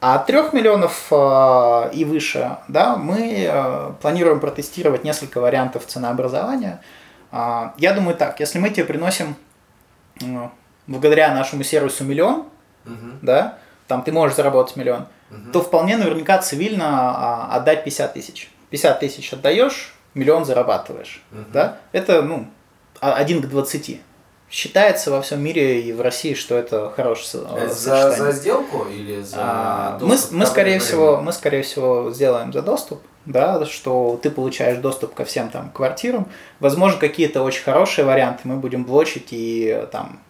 А от 3 миллионов э, и выше да, мы э, планируем протестировать несколько вариантов ценообразования. Э, я думаю так, если мы тебе приносим э, благодаря нашему сервису миллион, угу. да, там ты можешь заработать миллион, угу. то вполне наверняка цивильно э, отдать 50 тысяч. 50 тысяч отдаешь, миллион зарабатываешь. Угу. Да? Это ну, 1 к 20 считается во всем мире и в России, что это хорошее э, за, за сделку или за а, мы, мы скорее всего мы скорее всего сделаем за доступ, да, что ты получаешь доступ ко всем там квартирам. Возможно, какие-то очень хорошие варианты мы будем блочить и там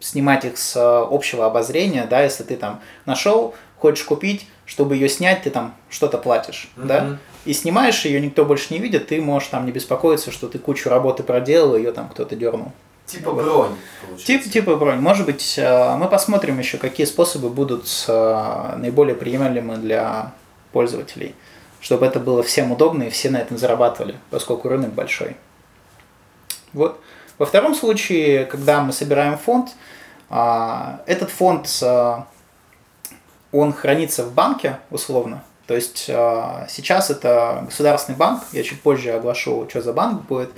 снимать их с общего обозрения, да, если ты там нашел, хочешь купить, чтобы ее снять, ты там что-то платишь, mm-hmm. да, и снимаешь ее, никто больше не видит, ты можешь там не беспокоиться, что ты кучу работы проделал, ее там кто-то дернул. Типа бронь. Тип, типа бронь. Может быть, э, мы посмотрим еще, какие способы будут э, наиболее приемлемы для пользователей, чтобы это было всем удобно и все на этом зарабатывали, поскольку рынок большой. Вот. Во втором случае, когда мы собираем фонд, э, этот фонд, он хранится в банке условно. То есть сейчас это государственный банк, я чуть позже оглашу, что за банк будет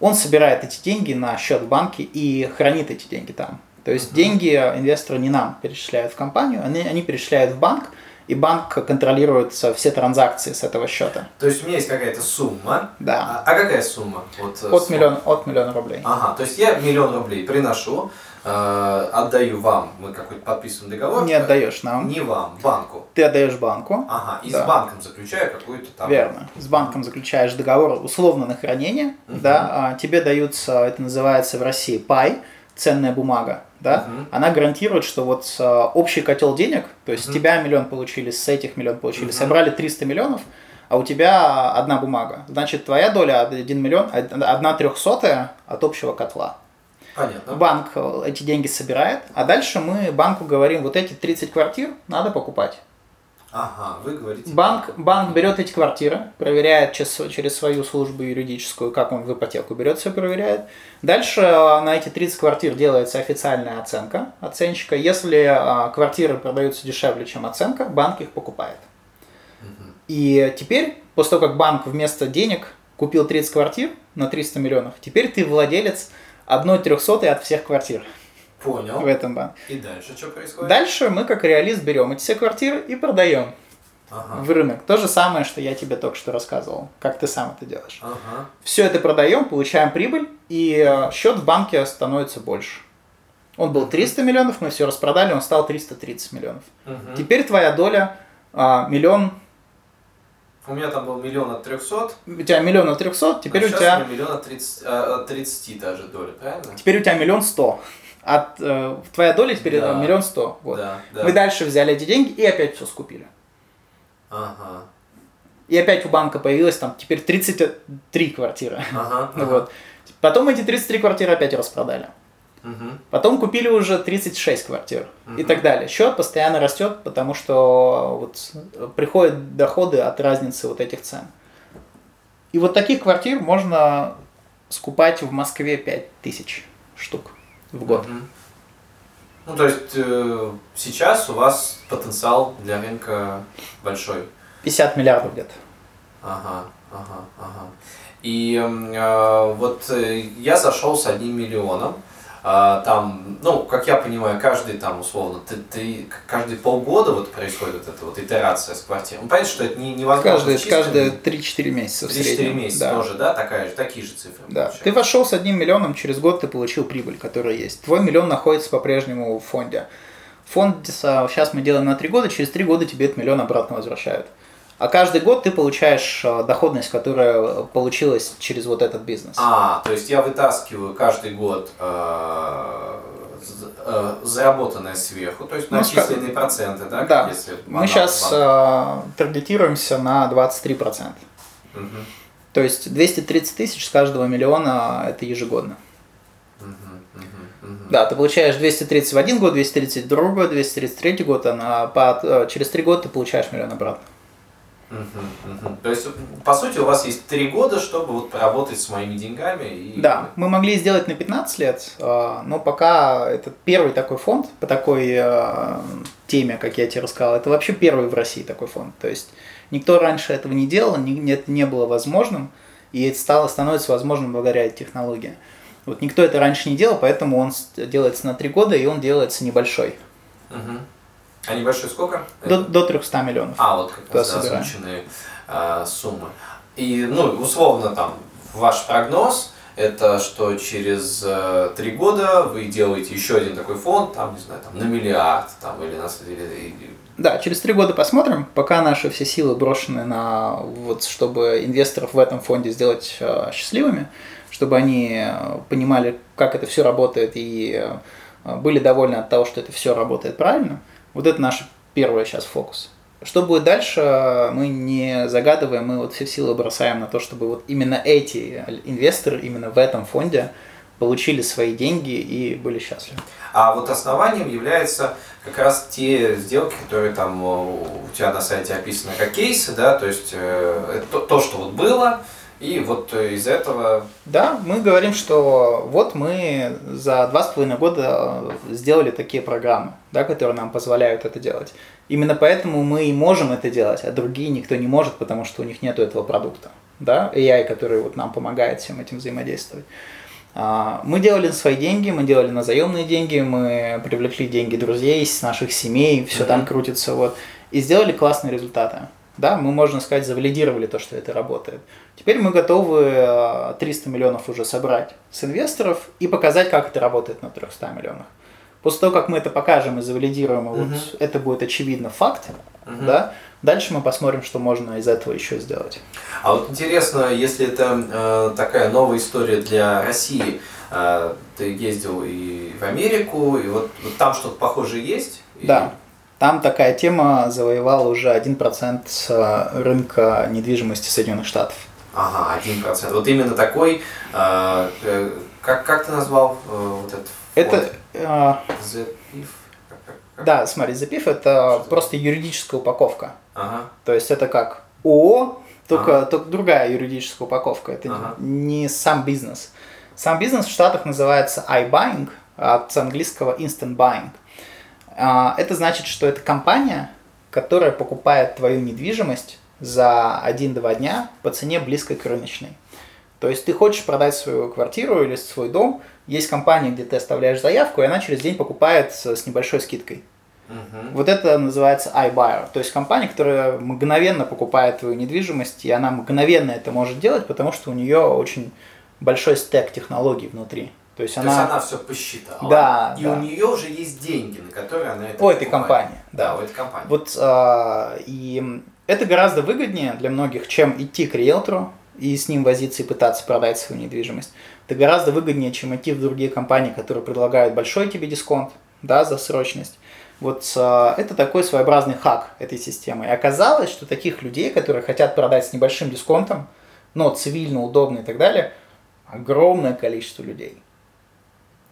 он собирает эти деньги на счет в банке и хранит эти деньги там. То есть uh-huh. деньги инвесторы не нам перечисляют в компанию, они, они перечисляют в банк, и банк контролирует все транзакции с этого счета. То есть у меня есть какая-то сумма. Да. А, а какая сумма? Вот, э, от, миллиона, от миллиона рублей. Ага, то есть я миллион рублей приношу, э, отдаю вам, мы какой-то подписываем договор. Не отдаешь нам. Не вам, банку. Ты отдаешь банку. Ага, и да. с банком заключаю какую-то там. Верно. С банком заключаешь договор условно на хранение, угу. да, а тебе даются, это называется в России пай, ценная бумага. да, Мгм. она гарантирует, что вот э, общий котел денег, то есть Мгм. тебя миллион получили, с этих миллион получили, Мгм. собрали 300 миллионов, а у тебя одна бумага. Значит, твоя доля 1 миллион, одна трехсотая от общего котла. Понятно. Банк эти деньги собирает, а дальше мы банку говорим, вот эти 30 квартир надо покупать. Ага, вы говорите. Банк, банк берет эти квартиры, проверяет через, через свою службу юридическую, как он в ипотеку берет, все проверяет. Дальше э, на эти 30 квартир делается официальная оценка оценщика. Если э, квартиры продаются дешевле, чем оценка, банк их покупает. И теперь, после того, как банк вместо денег купил 30 квартир на 300 миллионов, теперь ты владелец одной трехсотой от всех квартир Понял. в этом банке. И дальше что происходит? Дальше мы, как реалист, берем эти все квартиры и продаем Ага. в рынок. То же самое, что я тебе только что рассказывал, как ты сам это делаешь. Ага. Все это продаем, получаем прибыль, и э, счет в банке становится больше. Он был 300 миллионов, мы все распродали, он стал 330 миллионов. Мгм. Теперь твоя доля а, миллион, У меня там был миллион от трехсот. у тебя миллион от 300, теперь а у сейчас тебя, меня миллион от 30, а, от 30 даже доли, правильно? теперь у тебя миллион сто. От, э, твоя доля теперь Да. э, миллион сто. Вот. Да, да. Мы дальше взяли эти деньги и опять все скупили. Ага. И опять у банка появилось там теперь 33 квартиры. Ага. Ага. Вот. Потом эти 33 квартиры опять распродали. Мгм. Потом купили уже 36 квартир и Мгм. так далее. Счет постоянно растет, потому что вот приходят доходы от разницы вот этих цен. И вот таких квартир можно скупать в Москве 5000 штук в год. Мгм. Ну, то есть э, сейчас у вас потенциал для рынка большой. 50 миллиардов где-то. Ага, ага, ага. И э, вот э, я зашел с одним миллионом. А, там, ну, как я понимаю, каждый там, условно, ты, ты- каждые полгода вот происходит вот эта вот итерация с квартирой. Ну, понятно, что это не, невозможно Каждые, каждые 3-4 месяца в 3-4 среднем. месяца да. тоже, да, такая же, такие же цифры. Да. Ты вошел с одним миллионом, через год ты получил прибыль, которая есть. Твой миллион находится по-прежнему в фонде. Фонд а, сейчас мы делаем на три года, через три года тебе этот миллион обратно возвращают. А каждый год ты получаешь а, доходность, которая получилась через вот этот бизнес. А, то есть я вытаскиваю каждый год э, э, заработанное сверху, то есть Ну, начисленные проценты, да? Да. если Мы сейчас банан. таргетируемся на 23%. Мгм, То есть 230 тысяч с каждого миллиона это ежегодно. Да, ты получаешь 230 в один год, 230 в другой год, 233 год, а на, по- э, через три года ты получаешь миллион обратно. То есть, по сути, у вас есть три года, чтобы вот поработать с моими деньгами и. Да, мы могли сделать на 15 лет, э, но пока это первый такой фонд по такой э, теме, как я тебе рассказал, это вообще первый в России такой фонд. То есть никто раньше этого не делал, это не было возможным, и это стало, становится возможным благодаря технологии. Вот никто это раньше не делал, поэтому он делается на три года, и он делается небольшой, Мгм. А небольшой сколько? до, до 300 миллионов. А, вот как раз да, собираем. озвученные а, суммы. И, ну, условно, там, ваш прогноз, это что через э, три года вы делаете еще один такой фонд, там, не знаю, там, на миллиард, там, или на... или- Да, через три года посмотрим. Пока наши все силы брошены на вот, чтобы инвесторов в этом фонде сделать э, счастливыми, чтобы они э, понимали, как это все работает и э, были довольны от того, что это все работает правильно. Вот это наш первый сейчас фокус. Что будет дальше, мы не загадываем, мы вот все силы бросаем на то, чтобы вот именно эти инвесторы именно в этом фонде получили свои деньги и были счастливы. А вот основанием является как раз те сделки, которые там э, у тебя на сайте описаны как кейсы, да, то есть э, то, что вот было, и вот э, из этого Да, мы говорим, что вот мы за два с половиной года сделали такие программы, да, которые нам позволяют это делать. Именно поэтому мы и можем это делать, а другие никто не может, потому что у них нет этого продукта. Да, AI, который вот нам помогает всем этим взаимодействовать. А, Мы делали на свои деньги, мы делали на заемные деньги, мы привлекли деньги друзей, наших семей, все там Мгм. крутится, вот, и сделали классные результаты. Да, мы, можно сказать, завалидировали то, что это работает. Теперь мы готовы э, 300 миллионов уже собрать с инвесторов и показать, как это работает на 300 миллионах. После того, как мы это покажем и завалидируем, Мгм. вот это будет очевидно факт, Мгм. да, дальше мы посмотрим, что можно из этого еще сделать. А вот интересно, если это э, такая новая история для России, э, ты ездил и в Америку, и вот, вот там что-то похожее есть? И... Там такая тема завоевала уже 1% э, рынка недвижимости Соединенных Штатов. Ага, 1%. Вот именно такой, э, э, как, как ты назвал э, вот этот Это, э, The Pif? Да, смотри, запив это просто юридическая упаковка. Ага. То есть это как ООО, только, Ага. только другая юридическая упаковка. Это Ага. не сам бизнес. Сам бизнес в Штатах называется iBuying, от английского instant buying. А, Это значит, что это компания, которая покупает твою недвижимость за 1-2 дня по цене близкой к рыночной. То есть ты хочешь продать свою квартиру или свой дом, есть компания, где ты оставляешь заявку, и она через день покупает с небольшой скидкой. Мгм. Вот это называется iBuyer, то есть компания, которая мгновенно покупает твою недвижимость, и она мгновенно это может делать, потому что у нее очень большой стек технологий внутри. То есть То она... есть она все посчитала. Да, И да. у нее уже есть деньги, на которые она это У этой покупает. компании, Да, да. у этой компании. Вот а, и это гораздо выгоднее для многих, чем идти к риэлтору и с ним возиться и пытаться продать свою недвижимость. Это гораздо выгоднее, чем идти в другие компании, которые предлагают большой тебе дисконт, да, за срочность. Вот а, это такой своеобразный хак этой системы. И оказалось, что таких людей, которые хотят продать с небольшим дисконтом, но цивильно, удобно и так далее, огромное количество людей.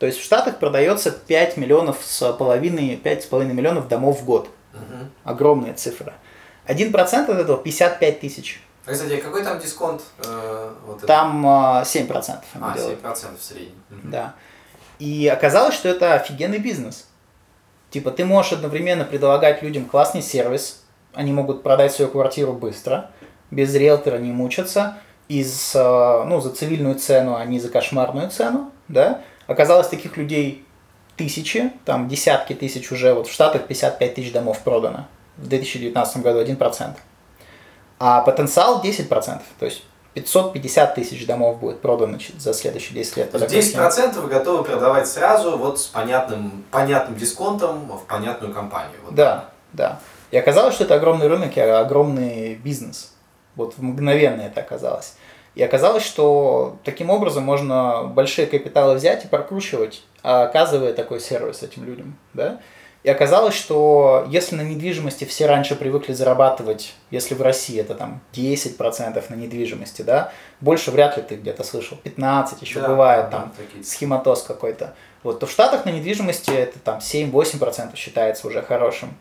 То есть в Штатах продается 5 миллионов с половиной, 5,5 миллионов домов в год. Мгм. Огромная цифра. 1% от этого 55 тысяч. А, Кстати, какой там дисконт? э, вот? Там а, 7% они А, делают. 7% в среднем. Да. И оказалось, что это офигенный бизнес. Типа ты можешь одновременно предлагать людям классный сервис, они могут продать свою квартиру быстро, без риэлтора не мучаться, из, э, ну, за цивильную цену, а не за кошмарную цену, да. Оказалось, таких людей тысячи, там десятки тысяч уже, вот в Штатах 55 тысяч домов продано в 2019 году, 1%. А потенциал 10%, то есть 550 тысяч домов будет продано за следующие 10 лет. То есть 10% вы готовы продавать сразу вот с понятным, понятным дисконтом в понятную компанию. Вот. Да, да. И оказалось, что это огромный рынок и огромный бизнес. Вот мгновенно это оказалось. И оказалось, что таким образом можно большие капиталы взять и прокручивать, оказывая такой сервис этим людям. Да? И оказалось, что если на недвижимости все раньше привыкли зарабатывать, если в России это там 10% на недвижимости, да, больше вряд ли ты где-то слышал, 15 еще Да, бывает да, там такие схематоз какой-то. Вот, то в Штатах на недвижимости это там 7-8% считается уже хорошим.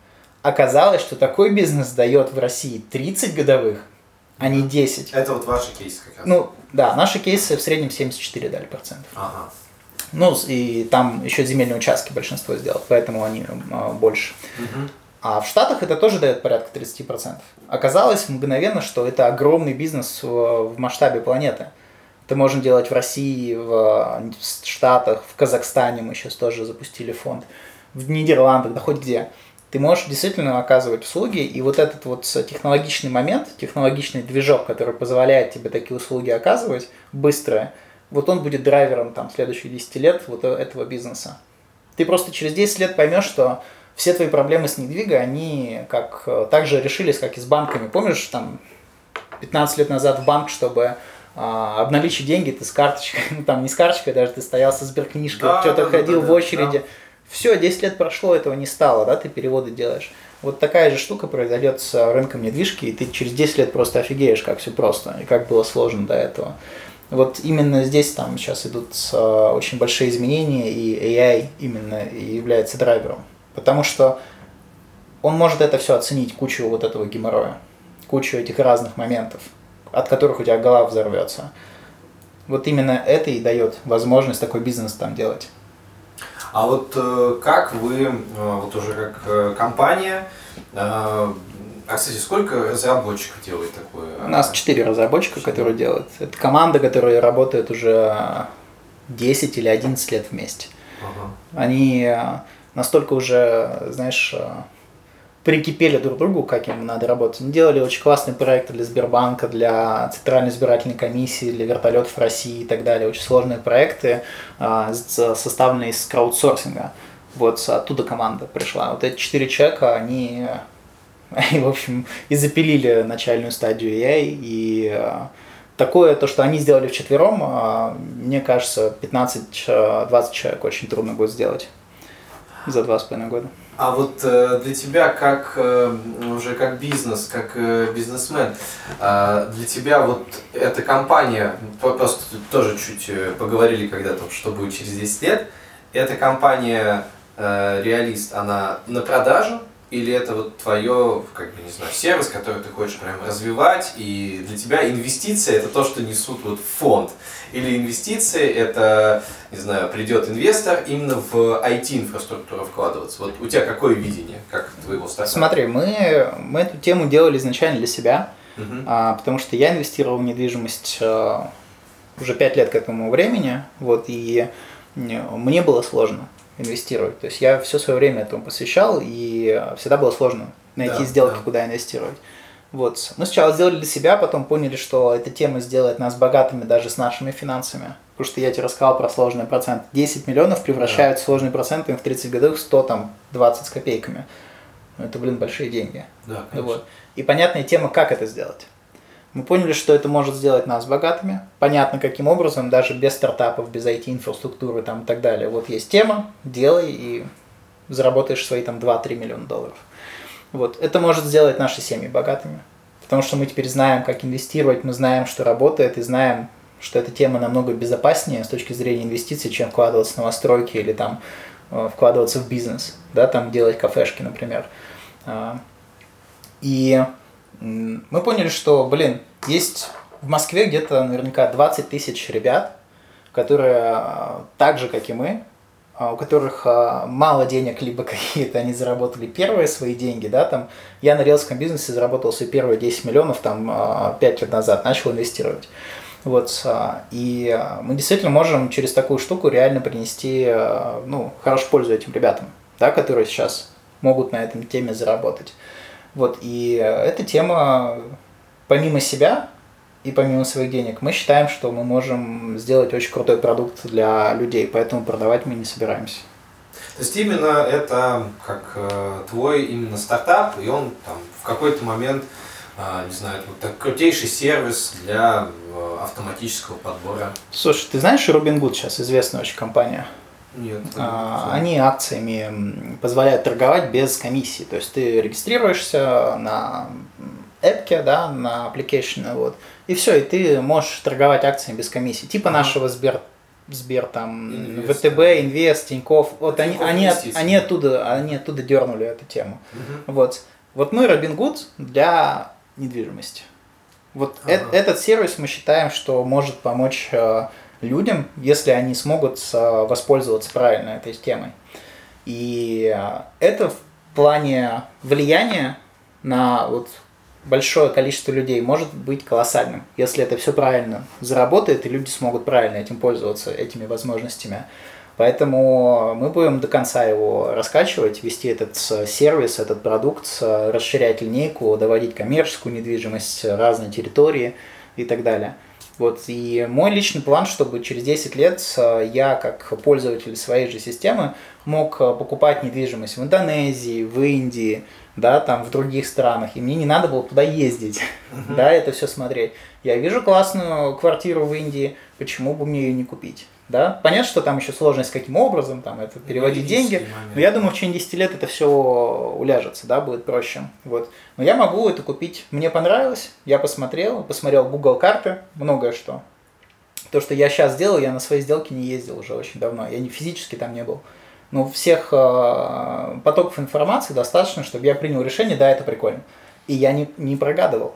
Оказалось, что такой бизнес дает в России 30 годовых, а не 10. Это вот ваши кейсы как раз. Ну, да, наши кейсы в среднем 74 дали процентов. Ага. Ну, и там еще земельные участки большинство сделал, поэтому они а, больше. Мгм. А в Штатах это тоже дает порядка 30%. Оказалось мгновенно, что это огромный бизнес в, в масштабе планеты. Это можно делать в России, в э, Штатах, в Казахстане мы сейчас тоже запустили фонд, в Нидерландах, да хоть где. Ты можешь действительно оказывать услуги, и вот этот вот технологичный момент, технологичный движок, который позволяет тебе такие услуги оказывать быстро, вот он будет драйвером там следующих 10 лет вот э- этого бизнеса. Ты просто через 10 лет поймешь, что все твои проблемы с недвигой, они как э, так же решились, как и с банками. Помнишь, там 15 лет назад в банк, чтобы а, обналичить деньги, ты с карточкой, ну там не с карточкой даже, ты стоял со сберкнижкой, Да, что-то да, ходил да, в очереди. да. Все, 10 лет прошло, этого не стало, да, ты переводы делаешь. Вот такая же штука произойдет с рынком недвижки, и ты через 10 лет просто офигеешь, как все просто, и как было сложно до этого. Вот именно здесь там сейчас идут э, очень большие изменения, и AI именно является драйвером. Потому что он может это все оценить, кучу вот этого геморроя, кучу этих разных моментов, от которых у тебя голова взорвется. Вот именно это и дает возможность такой бизнес там делать. А вот э, как вы, э, вот уже как э, компания, а, кстати, сколько разработчиков делает такое? У нас четыре разработчика, которые делают. Это команда, которая работает уже 10 или 11 лет вместе. Ага. Они настолько уже, знаешь, прикипели друг к другу, как им надо работать. Они делали очень классные проекты для Сбербанка, для Центральной избирательной комиссии, для вертолетов России и так далее. Очень сложные проекты, с- составленные из краудсорсинга. Вот оттуда команда пришла. Вот эти четыре человека, они, э, и, в общем, и запилили начальную стадию AI, и э, такое, то, что они сделали вчетвером, а, мне кажется, 15-20 человек очень трудно будет сделать за два с половиной года. А вот э, для тебя, как э, уже как бизнес, как э, бизнесмен, для тебя вот эта компания, просто тоже чуть поговорили когда-то, что будет через 10 лет, эта компания Реалист, она на продажу или это вот твое, как бы, не знаю, сервис, который ты хочешь прям развивать, и для тебя инвестиция это то, что несут вот фонд, или инвестиции это, не знаю, придет инвестор именно в IT-инфраструктуру вкладываться. Вот у тебя какое видение, как твоего стартапа? Смотри, мы, мы эту тему делали изначально для себя, uh-huh. а, потому что я инвестировал в недвижимость а, уже пять лет к этому времени, вот, и мне было сложно инвестировать. То есть я все свое время этому посвящал, и всегда было сложно найти да, сделки, да. куда инвестировать. Вот. Мы сначала сделали для себя, потом поняли, что эта тема сделает нас богатыми даже с нашими финансами. Потому что я тебе рассказал про сложный процент. 10 миллионов превращают да. сложный процент в 30 годах 100, там, 20 с копейками. Это, блин, большие деньги. Да, конечно. Вот. И понятная тема, как это сделать. Мы поняли, что это может сделать нас богатыми. Понятно, каким образом, даже без стартапов, без IT-инфраструктуры там, и так далее. Вот есть тема, делай и заработаешь свои там 2-3 миллиона долларов. Вот. Это может сделать наши семьи богатыми. Потому что мы теперь знаем, как инвестировать, мы знаем, что работает, и знаем, что эта тема намного безопаснее с точки зрения инвестиций, чем вкладываться в новостройки или там э, вкладываться в бизнес, да, там делать кафешки, например. А, и мы поняли, что, блин, есть в Москве где-то наверняка 20 тысяч ребят, которые а, так же, как и мы, а, у которых а, мало денег, либо какие-то они заработали первые свои деньги, да, там, я на риэлском бизнесе заработал свои первые 10 миллионов, там, 5 лет назад, начал инвестировать. Вот, и мы действительно можем через такую штуку реально принести, ну, хорошую пользу этим ребятам, да, которые сейчас могут на этом теме заработать. Вот, и эта тема, помимо себя и помимо своих денег, мы считаем, что мы можем сделать очень крутой продукт для людей, поэтому продавать мы не собираемся. То есть именно это как э, твой именно стартап, и он там в какой-то момент, э, не знаю, вот так, крутейший сервис для э, автоматического подбора. Слушай, ты знаешь Robinhood сейчас известная очень компания? Нет. А, они акциями позволяют торговать без комиссии. То есть ты регистрируешься на эпке, да, на application, вот, и все, и ты можешь торговать акциями без комиссии. Типа ага. нашего Сбер, Сбер там, Инвест, ВТБ, да. Инвест, Тиньков. Вот они, они, они, оттуда, они оттуда дернули эту тему. Угу. Вот. Вот мы Robinhood для недвижимости. Вот ага. э- этот сервис мы считаем, что может помочь э, людям, если они смогут воспользоваться правильно этой темой. И а, это в плане влияния на вот большое количество людей может быть колоссальным, если это все правильно заработает и люди смогут правильно этим пользоваться, этими возможностями. Поэтому мы будем до конца его раскачивать, вести этот сервис, этот продукт, расширять линейку, доводить коммерческую недвижимость, разные территории и так далее. Вот, и мой личный план, чтобы через 10 лет э, я, как пользователь своей же системы, мог э, покупать недвижимость в Индонезии, в Индии, да, там в других странах, и мне не надо было туда ездить, uh-huh. да, это все смотреть. Я вижу классную квартиру в Индии, почему бы мне ее не купить? Да? Понятно, что там еще сложность каким образом, там это переводить деньги, момент. но я думаю, в течение 10 лет это все уляжется, да, будет проще. Вот. Но я могу это купить. Мне понравилось, я посмотрел, посмотрел Google карты, многое что. То, что я сейчас делал, я на свои сделки не ездил уже очень давно, я не физически там не был. Но всех э, потоков информации достаточно, чтобы я принял решение, да, это прикольно. И я не, не прогадывал.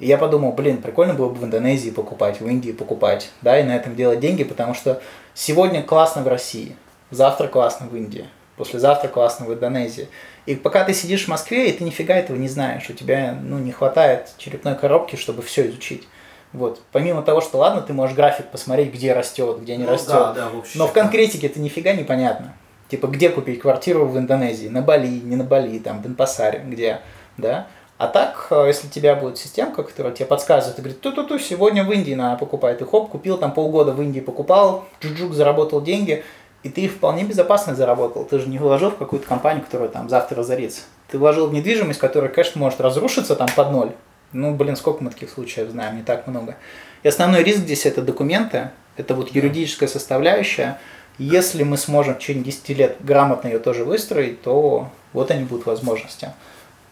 И я подумал, блин, прикольно было бы в Индонезии покупать, в Индии покупать, да, и на этом делать деньги, потому что сегодня классно в России, завтра классно в Индии, послезавтра классно в Индонезии. И пока ты сидишь в Москве, и ты нифига этого не знаешь, у тебя ну, не хватает черепной коробки, чтобы все изучить. Вот. Помимо того, что ладно, ты можешь график посмотреть, где растет, где не ну, растет. Да, да, в общем, но в конкретике это нифига непонятно. Типа, где купить квартиру в Индонезии? На Бали, не на Бали, там, в Денпасаре, где, да? А так, э, если у тебя будет системка, которая тебе подсказывает и говорит, ту-ту-ту, сегодня в Индии надо покупать, ты хоп, купил там полгода в Индии, покупал, джуджук, заработал деньги, и ты их вполне безопасно заработал. Ты же не вложил в какую-то компанию, которая там завтра разорится. Ты вложил в недвижимость, которая, конечно, может разрушиться там под ноль, Ну, блин, сколько мы таких случаев знаем, не так много. И основной риск здесь это документы, это вот юридическая составляющая. Если мы сможем в течение 10 лет грамотно ее тоже выстроить, то вот они будут возможности.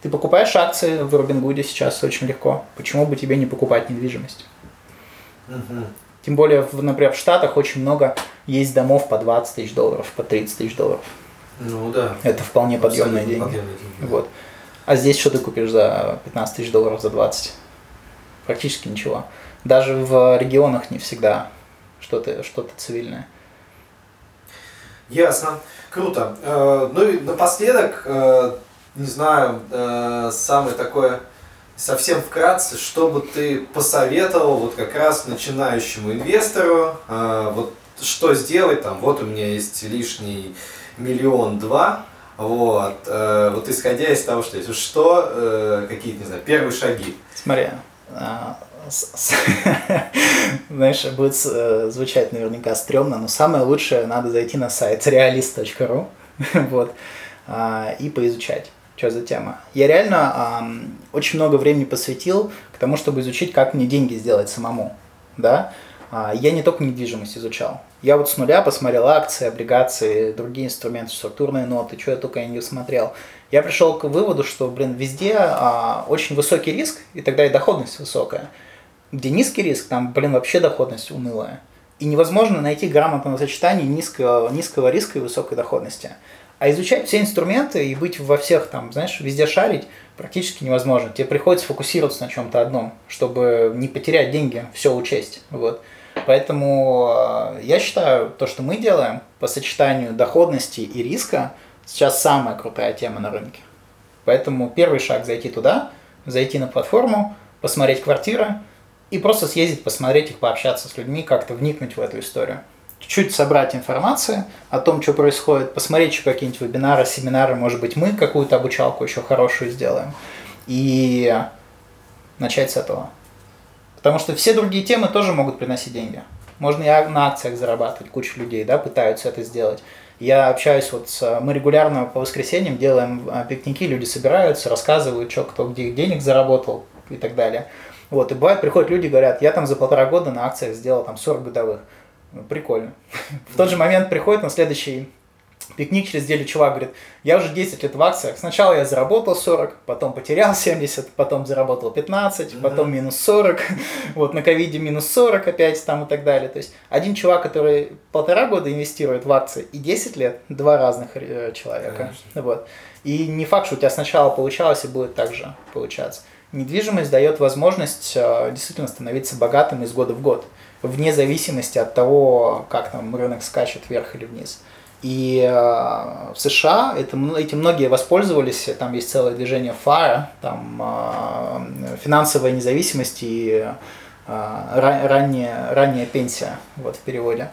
Ты покупаешь акции в Робингуде сейчас очень легко. Почему бы тебе не покупать недвижимость? Мгм. Тем более, в, например, в Штатах очень много есть домов по 20 тысяч долларов, по 30 тысяч долларов. Ну да. Это вполне подъемные деньги. подъемные деньги. Вот. А здесь что ты купишь за 15 тысяч долларов за 20? Практически ничего. Даже в регионах не всегда что-то что цивильное. Ясно. Круто. Э, Ну и напоследок, э, не знаю, э, самое такое совсем вкратце, что бы ты посоветовал вот как раз начинающему инвестору, э, вот что сделать, там, вот у меня есть лишний миллион два, вот, э, вот исходя из того, что есть, что, э, какие-то, не знаю, первые шаги. Смотри, с- знаешь, будет э, звучать наверняка стрёмно, но самое лучшее надо зайти на сайт realist.ru вот, а, и поизучать, что за тема. Я реально ам, очень много времени посвятил к тому, чтобы изучить, как мне деньги сделать самому, да. А, Я не только недвижимость изучал. Я вот с нуля посмотрел акции, облигации, другие инструменты, структурные ноты, что я только не смотрел. Я пришел к выводу, что, блин, везде а, очень высокий риск, и тогда и доходность высокая. Где низкий риск, там, блин, вообще доходность унылая. И невозможно найти грамотное сочетание низкого, низкого риска и высокой доходности. А изучать все инструменты и быть во всех там, знаешь, везде шарить практически невозможно. Тебе приходится фокусироваться на чем-то одном, чтобы не потерять деньги, все учесть. Вот. Поэтому э, я считаю, то, что мы делаем по сочетанию доходности и риска, сейчас самая крутая тема на рынке. Поэтому первый шаг зайти туда, зайти на платформу, посмотреть квартиры и просто съездить, посмотреть их, пообщаться с людьми, как-то вникнуть в эту историю. Чуть-чуть собрать информацию о том, что происходит, посмотреть еще какие-нибудь вебинары, семинары, может быть, мы какую-то обучалку еще хорошую сделаем. И начать с этого. Потому что все другие темы тоже могут приносить деньги. Можно и на акциях зарабатывать, куча людей, да, пытаются это сделать. Я общаюсь вот с... Мы регулярно по воскресеньям делаем а, пикники, люди собираются, рассказывают, что кто где денег заработал и так далее. Вот, и бывает, приходят люди, говорят, я там за полтора года на акциях сделал там 40 годовых. Ну, Прикольно. В тот же момент приходит на следующий пикник через неделю чувак говорит, я уже 10 лет в акциях. Сначала я заработал 40, потом потерял 70, потом заработал 15, потом минус 40, вот на ковиде минус 40 опять там и так далее. То есть один чувак, который полтора года инвестирует в акции и 10 лет, два разных э, человека. Конечно. Вот. И не факт, что у тебя сначала получалось и будет так же получаться. Недвижимость дает возможность э, действительно становиться богатым из года в год, вне зависимости от того, как там рынок скачет вверх или вниз. И э, в США это, этим многие воспользовались, там есть целое движение FIRE, там э, финансовая независимость и э, ра- ранняя, ранняя пенсия, вот в переводе.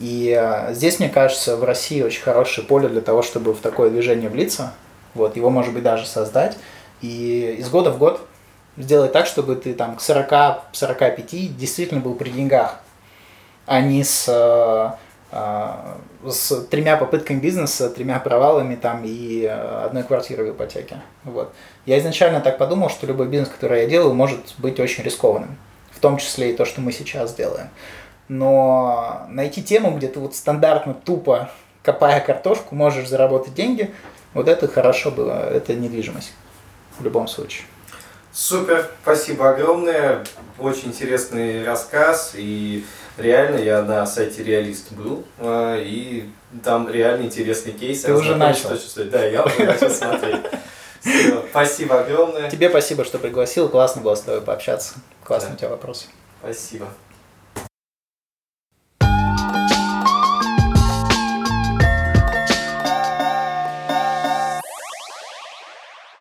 И э, здесь, мне кажется, в России очень хорошее поле для того, чтобы в такое движение влиться, вот, его, может быть, даже создать, и из года в год сделать так, чтобы ты там к 40-45 действительно был при деньгах, а не с, э, э, с тремя попытками бизнеса, тремя провалами там и э, одной квартирой в ипотеке. Вот. Я изначально так подумал, что любой бизнес, который я делаю, может быть очень рискованным. В том числе и то, что мы сейчас делаем. Но найти тему, где ты вот стандартно, тупо, копая картошку, можешь заработать деньги, вот это хорошо было, это недвижимость в любом случае. Супер, спасибо огромное. Очень интересный рассказ. И реально я на сайте Реалист был. э, И там реально интересный кейс. Ты уже Ознакомился, начал. что чувствовать. Да, я уже начал смотреть. Спасибо огромное. Тебе спасибо, что пригласил, классно было с тобой пообщаться. Классные Да. у тебя вопросы. Спасибо.